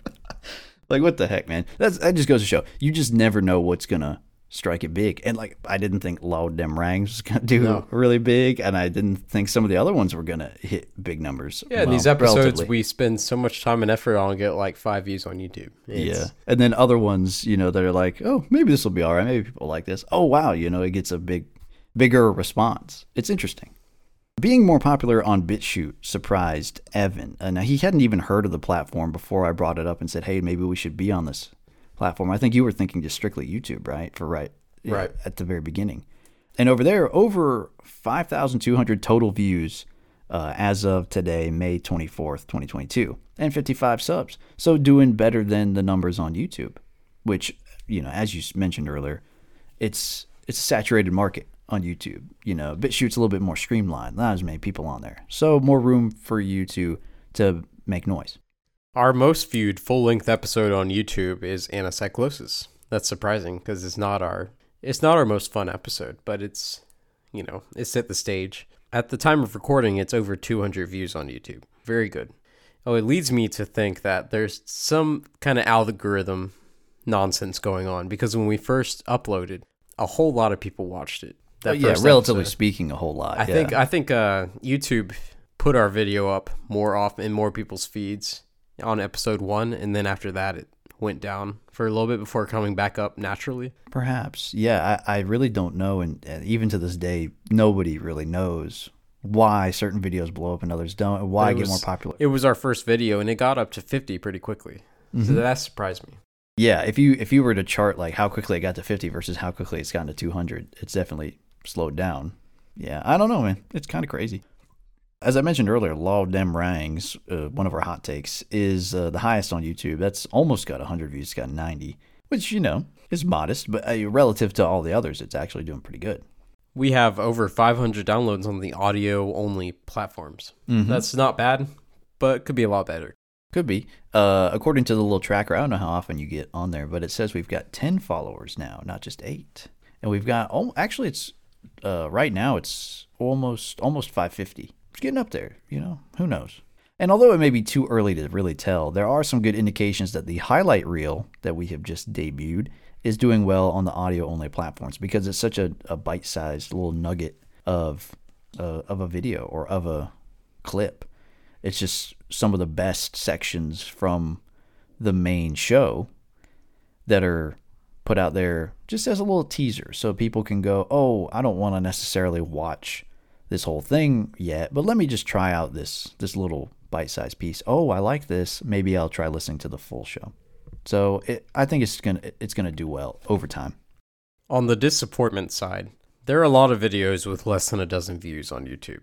like what the heck, man? That's that just goes to show you just never know what's gonna strike it big. And like I didn't think Loud Dem Rangs was gonna do No. really big, and I didn't think some of the other ones were gonna hit big numbers. Yeah, Well, these episodes relatively. we spend so much time and effort on get like five views on YouTube. It's- yeah, and then other ones, you know, that are like, oh, maybe this will be all right. Maybe people like this. Oh, wow, you know, it gets a big, bigger response. It's interesting. Being more popular on BitChute surprised Evan. Uh, now he hadn't even heard of the platform before I brought it up and said, "Hey, maybe we should be on this platform." I think you were thinking just strictly YouTube, right? For right, Right. at the very beginning. And over there, over five thousand two hundred total views uh, as of today, May twenty fourth, twenty twenty two, and fifty five subs. So doing better than the numbers on YouTube, which you know, as you mentioned earlier, it's it's a saturated market on YouTube. You know, BitChute's a little bit more streamlined, not as many people on there, so more room for you to to make noise. Our most viewed full length episode on YouTube is Anacyclosis. That's surprising because it's not our it's not our most fun episode, but it's you know, it set the stage. At the time of recording, it's over 200 views on YouTube. Very good. Oh, it leads me to think that there's some kind of algorithm nonsense going on because when we first uploaded, a whole lot of people watched it. That yeah, first relatively episode. speaking, a whole lot. I yeah. think I think uh, YouTube put our video up more often in more people's feeds on episode one, and then after that it went down for a little bit before coming back up naturally. Perhaps. Yeah, I, I really don't know. And uh, even to this day, nobody really knows why certain videos blow up and others don't, and why It get more popular. It was our first video, and it got up to fifty pretty quickly. So that surprised me. yeah, if you if you were to chart like how quickly it got to 50 versus how quickly it's gotten to 200, it's definitely slowed down. Yeah, I don't know, man. It's kind of crazy. As I mentioned earlier, Law Dem Rangs, uh, one of our hot takes, is uh, the highest on YouTube. That's almost got 100 views. It's got 90, which, you know, is modest, but uh, relative to all the others, it's actually doing pretty good. We have over 500 downloads on the audio only platforms. That's not bad, but could be a lot better. Could be. Uh, according to the little tracker, I don't know how often you get on there, but it says we've got 10 followers now, not just eight. And we've got, oh, actually, it's uh, right now it's almost almost 550. It's getting up there, you know, who knows? And although it may be too early to really tell, there are some good indications that the highlight reel that we have just debuted is doing well on the audio only platforms because it's such a, a bite sized little nugget of, uh, of a video or of a clip. It's just some of the best sections from the main show that are put out there just as a little teaser so people can go, "Oh, I don't want to necessarily watch this whole thing yet, but let me just try out this this little bite-sized piece. Oh, I like this. Maybe I'll try listening to the full show." So, it, I think it's going to it's to do well over time. On the disappointment side, there are a lot of videos with less than a dozen views on YouTube.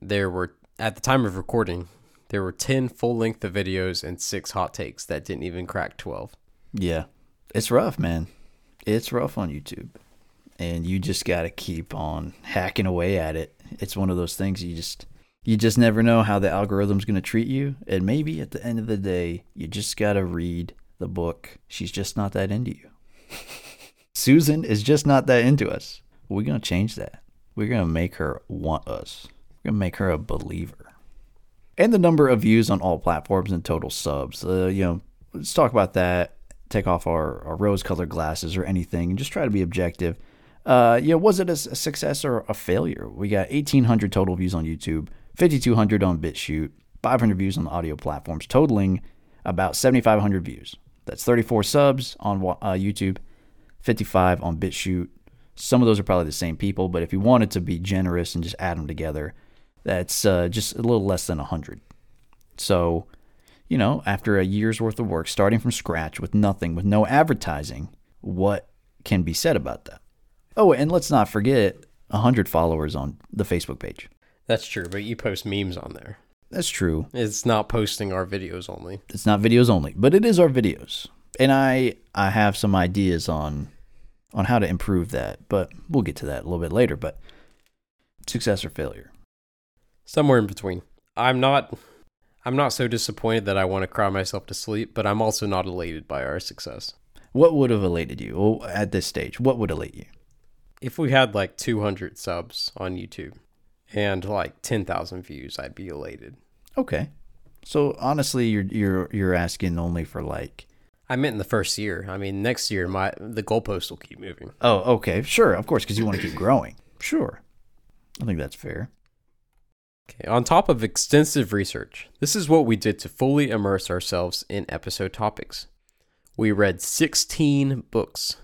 There were, at the time of recording, there were 10 full length of videos and 6 hot takes that didn't even crack 12. Yeah. It's rough, man. It's rough on YouTube. And you just got to keep on hacking away at it. It's one of those things you just you just never know how the algorithm's going to treat you, and maybe at the end of the day, you just got to read the book. She's just not that into you. Susan is just not that into us. We're going to change that. We're going to make her want us. We're going to make her a believer and the number of views on all platforms and total subs. Uh, you know, let's talk about that. Take off our, our rose-colored glasses or anything, and just try to be objective. Uh, know, was it a success or a failure? We got 1,800 total views on YouTube, 5,200 on BitChute, 500 views on the audio platforms, totaling about 7,500 views. That's 34 subs on uh, YouTube, 55 on BitChute. Some of those are probably the same people, but if you wanted to be generous and just add them together, that's uh, just a little less than 100. So, you know, after a year's worth of work, starting from scratch with nothing, with no advertising, what can be said about that? Oh, and let's not forget 100 followers on the Facebook page. That's true, but you post memes on there. That's true. It's not posting our videos only. It's not videos only, but it is our videos. And I I have some ideas on on how to improve that, but we'll get to that a little bit later, but success or failure. Somewhere in between. I'm not I'm not so disappointed that I want to cry myself to sleep, but I'm also not elated by our success. What would have elated you well, at this stage? What would elate you? If we had like 200 subs on YouTube and like 10,000 views, I'd be elated. Okay. So honestly, you're you're you're asking only for like I meant in the first year. I mean, next year my the goalpost will keep moving. Oh, okay. Sure, of course, because you want to keep growing. Sure. I think that's fair. Okay, on top of extensive research, this is what we did to fully immerse ourselves in episode topics. We read 16 books,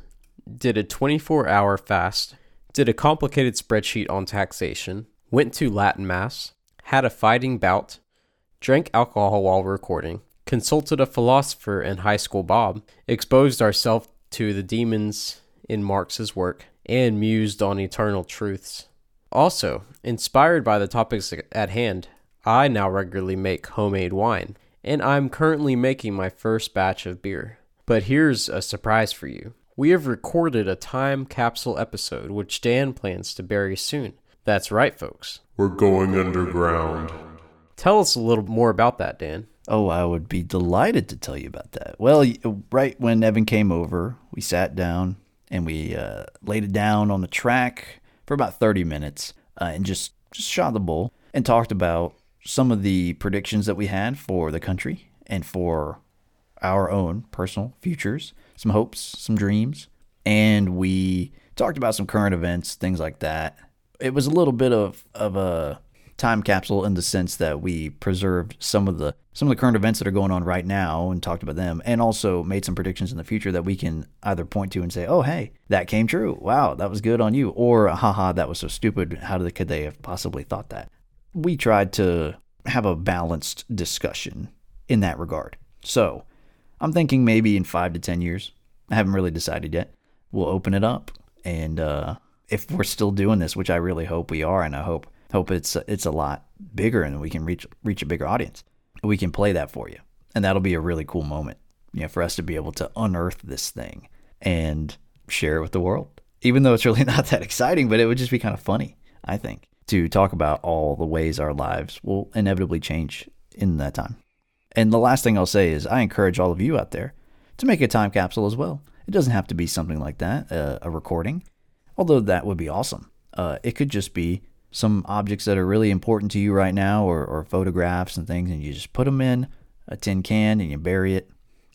did a 24 hour fast, did a complicated spreadsheet on taxation, went to Latin Mass, had a fighting bout, drank alcohol while recording, consulted a philosopher in high school Bob, exposed ourselves to the demons in Marx's work, and mused on eternal truths. Also, inspired by the topics at hand, I now regularly make homemade wine, and I'm currently making my first batch of beer. But here's a surprise for you. We have recorded a time capsule episode which Dan plans to bury soon. That's right, folks. We're going underground. Tell us a little more about that, Dan. Oh, I would be delighted to tell you about that. Well, right when Evan came over, we sat down and we uh, laid it down on the track for about 30 minutes uh, and just, just shot the bull and talked about some of the predictions that we had for the country and for our own personal futures, some hopes, some dreams. And we talked about some current events, things like that. It was a little bit of, of a time capsule in the sense that we preserved some of the some of the current events that are going on right now and talked about them and also made some predictions in the future that we can either point to and say oh hey that came true wow that was good on you or haha that was so stupid how did, could they have possibly thought that we tried to have a balanced discussion in that regard so i'm thinking maybe in five to ten years i haven't really decided yet we'll open it up and uh, if we're still doing this which i really hope we are and i hope hope it's it's a lot bigger and we can reach reach a bigger audience. We can play that for you, and that'll be a really cool moment, you know, for us to be able to unearth this thing and share it with the world. Even though it's really not that exciting, but it would just be kind of funny, I think, to talk about all the ways our lives will inevitably change in that time. And the last thing I'll say is I encourage all of you out there to make a time capsule as well. It doesn't have to be something like that, uh, a recording, although that would be awesome. Uh, it could just be some objects that are really important to you right now or, or photographs and things, and you just put them in a tin can and you bury it,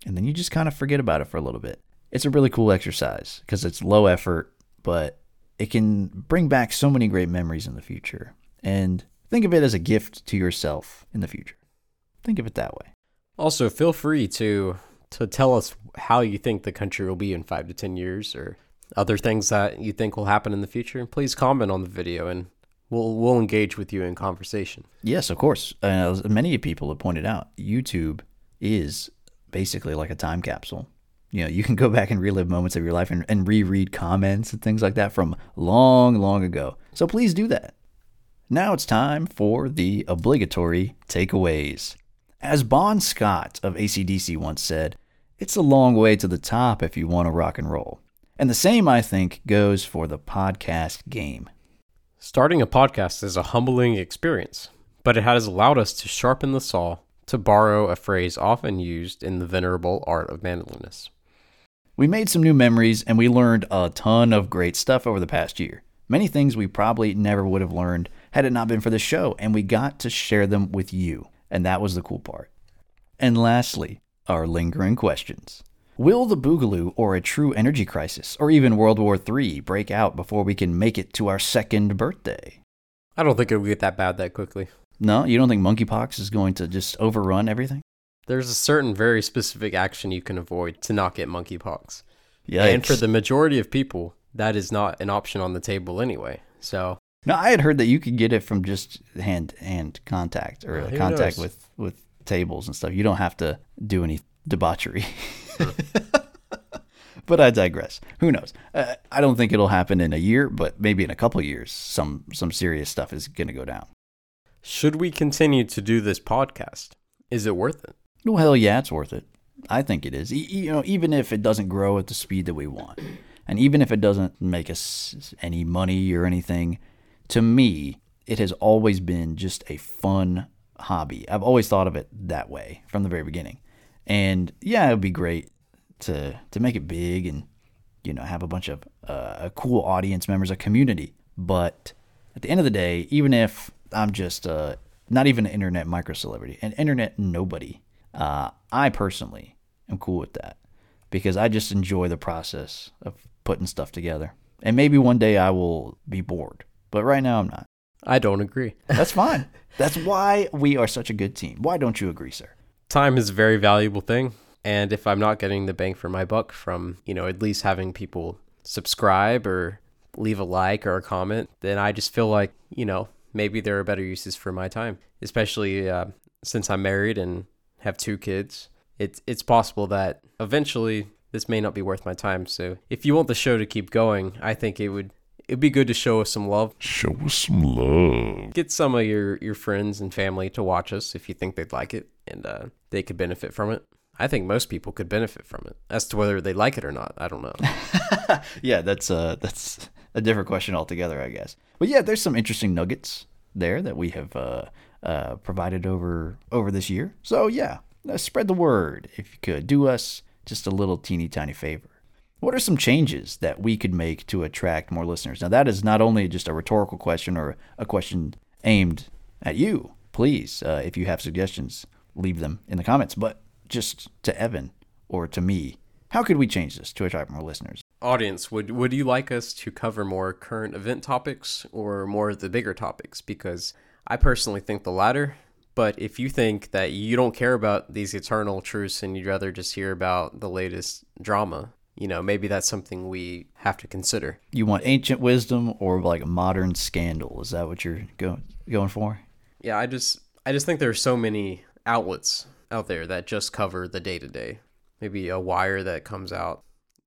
and then you just kind of forget about it for a little bit. It's a really cool exercise because it's low effort, but it can bring back so many great memories in the future. And think of it as a gift to yourself in the future. Think of it that way. Also, feel free to to tell us how you think the country will be in five to ten years, or other things that you think will happen in the future. Please comment on the video, and we'll we'll engage with you in conversation. Yes, of course. Uh, as many people have pointed out, YouTube is basically like a time capsule. You know, you can go back and relive moments of your life and, and reread comments and things like that from long, long ago. So please do that. Now it's time for the obligatory takeaways. As Bon Scott of ACDC once said, it's a long way to the top if you want to rock and roll. And the same, I think, goes for the podcast game. Starting a podcast is a humbling experience, but it has allowed us to sharpen the saw, to borrow a phrase often used in the venerable art of manliness. We made some new memories and we learned a ton of great stuff over the past year. Many things we probably never would have learned had it not been for the show, and we got to share them with you. And that was the cool part. And lastly, our lingering questions. Will the Boogaloo or a true energy crisis, or even World War III, break out before we can make it to our second birthday? I don't think it will get that bad that quickly. No, you don't think monkeypox is going to just overrun everything? There's a certain very specific action you can avoid to not get monkeypox. Yeah. And for the majority of people, that is not an option on the table anyway. So No, I had heard that you could get it from just hand hand contact or Who contact knows? with with tables and stuff. You don't have to do any debauchery. but I digress. Who knows? Uh, I don't think it'll happen in a year, but maybe in a couple years, some some serious stuff is going to go down. Should we continue to do this podcast? Is it worth it? Well, hell yeah, it's worth it. I think it is. E- you know, even if it doesn't grow at the speed that we want, and even if it doesn't make us any money or anything, to me, it has always been just a fun hobby. I've always thought of it that way from the very beginning. And yeah, it would be great to to make it big and you know have a bunch of uh, cool audience members, a community. But at the end of the day, even if I'm just uh, not even an internet micro celebrity, an internet nobody, uh, I personally am cool with that because I just enjoy the process of putting stuff together. And maybe one day I will be bored, but right now I'm not. I don't agree. That's fine. That's why we are such a good team. Why don't you agree, sir? Time is a very valuable thing. And if I'm not getting the bang for my buck from, you know, at least having people subscribe or leave a like or a comment, then I just feel like, you know, maybe there are better uses for my time, especially uh, since I'm married and have two kids. It's, it's possible that eventually this may not be worth my time. So if you want the show to keep going, I think it would it'd be good to show us some love. Show us some love. Get some of your your friends and family to watch us if you think they'd like it and uh, they could benefit from it. I think most people could benefit from it. As to whether they like it or not, I don't know. yeah, that's uh that's a different question altogether, I guess. But yeah, there's some interesting nuggets there that we have uh, uh, provided over over this year. So yeah, uh, spread the word if you could. Do us just a little teeny tiny favor. What are some changes that we could make to attract more listeners? Now, that is not only just a rhetorical question or a question aimed at you. Please, uh, if you have suggestions, leave them in the comments. But just to Evan or to me, how could we change this to attract more listeners? Audience, would would you like us to cover more current event topics or more of the bigger topics? Because I personally think the latter. But if you think that you don't care about these eternal truths and you'd rather just hear about the latest drama, you know, maybe that's something we have to consider. You want ancient wisdom or like a modern scandal? Is that what you're going going for? Yeah, I just I just think there are so many outlets out there that just cover the day to day. Maybe a wire that comes out,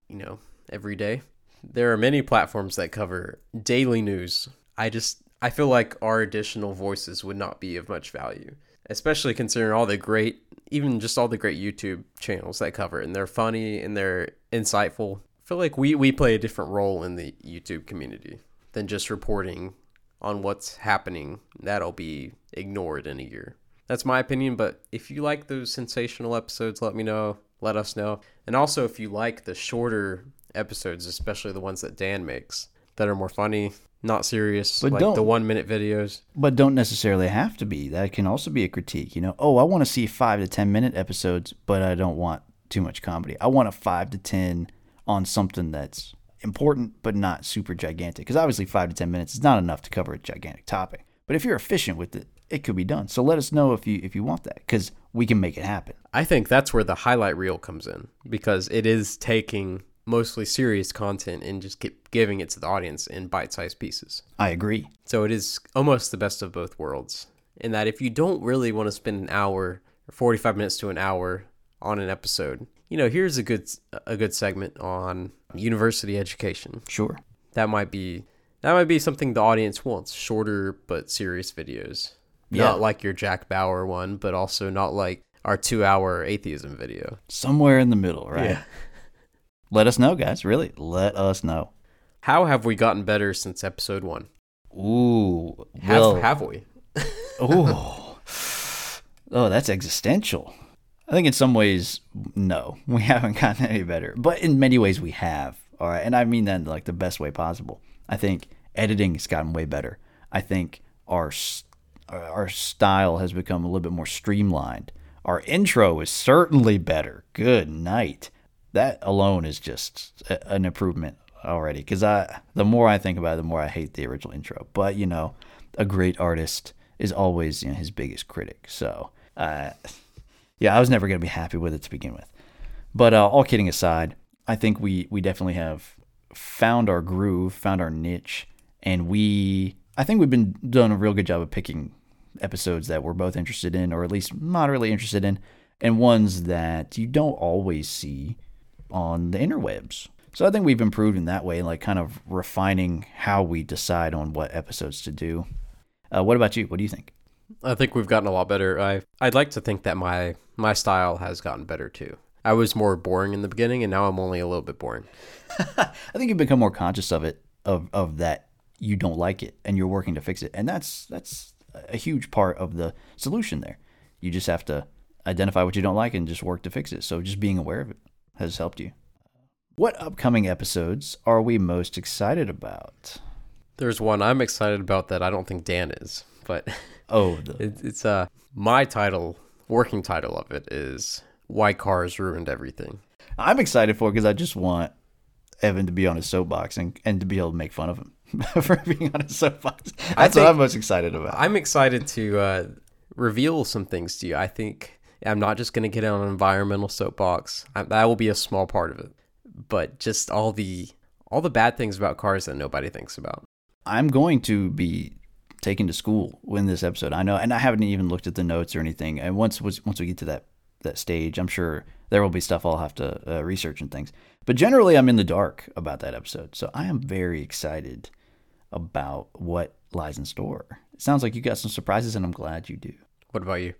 you know, every day. There are many platforms that cover daily news. I just I feel like our additional voices would not be of much value, especially considering all the great even just all the great YouTube channels that cover it and they're funny and they're insightful. I feel like we, we play a different role in the YouTube community than just reporting on what's happening. That'll be ignored in a year. That's my opinion, but if you like those sensational episodes, let me know. Let us know. And also, if you like the shorter episodes, especially the ones that Dan makes, that are more funny, not serious, But like don't- the one minute videos. But don't necessarily have to be. That can also be a critique. You know, oh, I want to see five to 10 minute episodes, but I don't want too much comedy. I want a five to 10 on something that's important, but not super gigantic. Because obviously, five to 10 minutes is not enough to cover a gigantic topic. But if you're efficient with it, it could be done. So let us know if you if you want that, because we can make it happen. I think that's where the highlight reel comes in because it is taking mostly serious content and just keep giving it to the audience in bite-sized pieces. I agree. So it is almost the best of both worlds. In that if you don't really want to spend an hour or 45 minutes to an hour on an episode, you know, here's a good a good segment on university education. Sure. That might be that might be something the audience wants, shorter but serious videos. Yeah. Not like your Jack Bauer one, but also not like our 2-hour atheism video. Somewhere in the middle, right? Yeah. Let us know, guys. Really, let us know. How have we gotten better since episode 1? Ooh. Have well, have we? Oh, oh, that's existential. I think in some ways, no, we haven't gotten any better, but in many ways we have. All right, and I mean that in like the best way possible. I think editing has gotten way better. I think our our style has become a little bit more streamlined. Our intro is certainly better. Good night. That alone is just a, an improvement already. Because I, the more I think about it, the more I hate the original intro. But you know, a great artist is always you know, his biggest critic. So, uh, yeah, I was never gonna be happy with it to begin with. But uh, all kidding aside, I think we we definitely have found our groove, found our niche, and we I think we've been done a real good job of picking episodes that we're both interested in, or at least moderately interested in, and ones that you don't always see on the interwebs. So I think we've improved in that way, like kind of refining how we decide on what episodes to do. Uh, what about you? What do you think? I think we've gotten a lot better. I I'd like to think that my my style has gotten better too. I was more boring in the beginning, and now I'm only a little bit boring. I think you've become more conscious of it, of of that you don't like it, and you're working to fix it, and that's that's a huge part of the solution. There, you just have to identify what you don't like and just work to fix it. So just being aware of it has helped you. What upcoming episodes are we most excited about? There's one I'm excited about that I don't think Dan is, but Oh, the, it, it's uh my title, working title of it is "Why Cars Ruined Everything." I'm excited for because I just want Evan to be on his soapbox and, and to be able to make fun of him for being on his soapbox. That's what I'm most excited about. I'm excited to uh, reveal some things to you. I think I'm not just going to get on an environmental soapbox. I, that will be a small part of it, but just all the all the bad things about cars that nobody thinks about. I'm going to be taken to school when this episode. I know, and I haven't even looked at the notes or anything. And once once we get to that that stage, I'm sure there will be stuff I'll have to uh, research and things. But generally, I'm in the dark about that episode, so I am very excited about what lies in store. It sounds like you got some surprises, and I'm glad you do. What about you?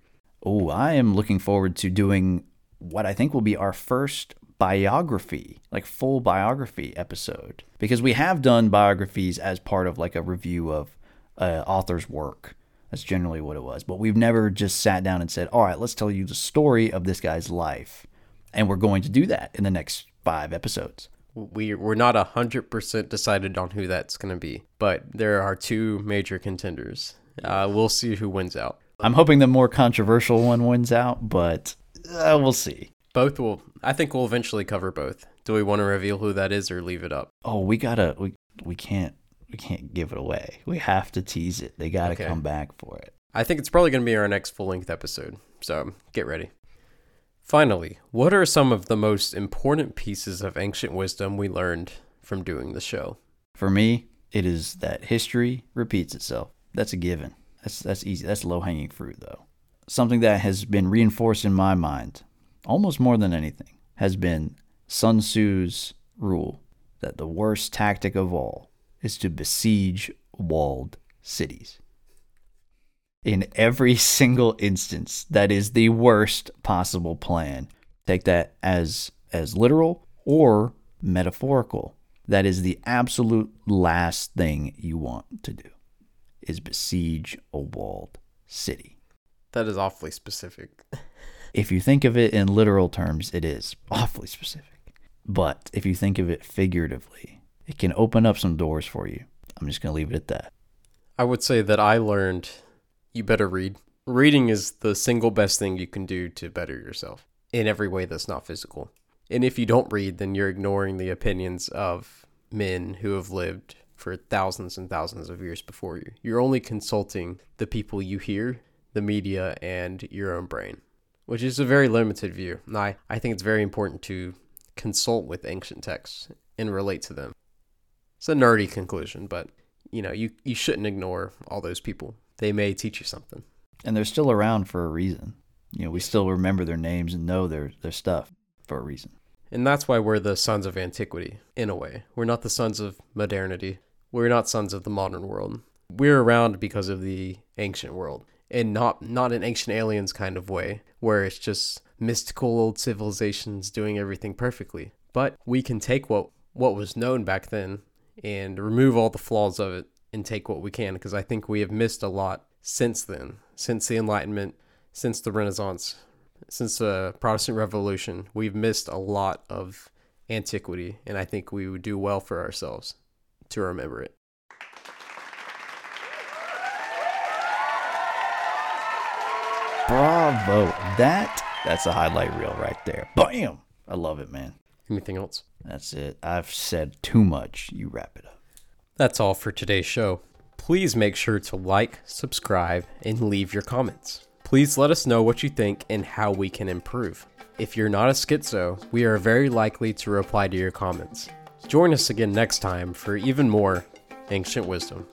Oh, I am looking forward to doing what I think will be our first biography, like full biography episode. Because we have done biographies as part of like a review of uh, author's work. That's generally what it was. But we've never just sat down and said, all right, let's tell you the story of this guy's life. And we're going to do that in the next five episodes. We we're not a hundred percent decided on who that's going to be, but there are two major contenders. Uh, we'll see who wins out. I'm hoping the more controversial one wins out, but uh, we'll see. Both will. I think we'll eventually cover both. Do we want to reveal who that is or leave it up? Oh, we gotta we we can't we can't give it away. We have to tease it. They gotta Okay. come back for it. I think it's probably going to be our next full length episode, so get ready. Finally, what are some of the most important pieces of ancient wisdom we learned from doing the show? For me, it is that history repeats itself. That's a given. That's that's easy. That's low hanging fruit though. Something that has been reinforced in my mind, almost more than anything, has been Sun Tzu's rule that the worst tactic of all is to besiege walled cities. In every single instance, that is the worst possible plan. Take that as as literal or metaphorical. That is the absolute last thing you want to do is besiege a walled city. That is awfully specific. If you think of it in literal terms, it is awfully specific. But if you think of it figuratively, it can open up some doors for you. I'm just going to leave it at that. I would say that I learned you better read. Reading is the single best thing you can do to better yourself in every way that's not physical. And if you don't read, then you're ignoring the opinions of men who have lived for thousands and thousands of years before you. You're only consulting the people you hear, the media, and your own brain, which is a very limited view. And I, I think it's very important to consult with ancient texts and relate to them. It's a nerdy conclusion, but you know, you, you shouldn't ignore all those people. They may teach you something. And they're still around for a reason. You know, we still remember their names and know their, their stuff for a reason. And that's why we're the sons of antiquity, in a way. We're not the sons of modernity. We're not sons of the modern world. We're around because of the ancient world. And not not an ancient aliens kind of way, where it's just mystical old civilizations doing everything perfectly. But we can take what what was known back then and remove all the flaws of it and take what we can because I think we have missed a lot since then, since the Enlightenment, since the Renaissance, since the Protestant Revolution. We've missed a lot of antiquity, and I think we would do well for ourselves to remember it. Bravo. That that's a highlight reel right there. Bam. I love it, man. Anything else? That's it. I've said too much. You wrap it up. That's all for today's show. Please make sure to like, subscribe, and leave your comments. Please let us know what you think and how we can improve. If you're not a schizo, we are very likely to reply to your comments. Join us again next time for even more ancient wisdom.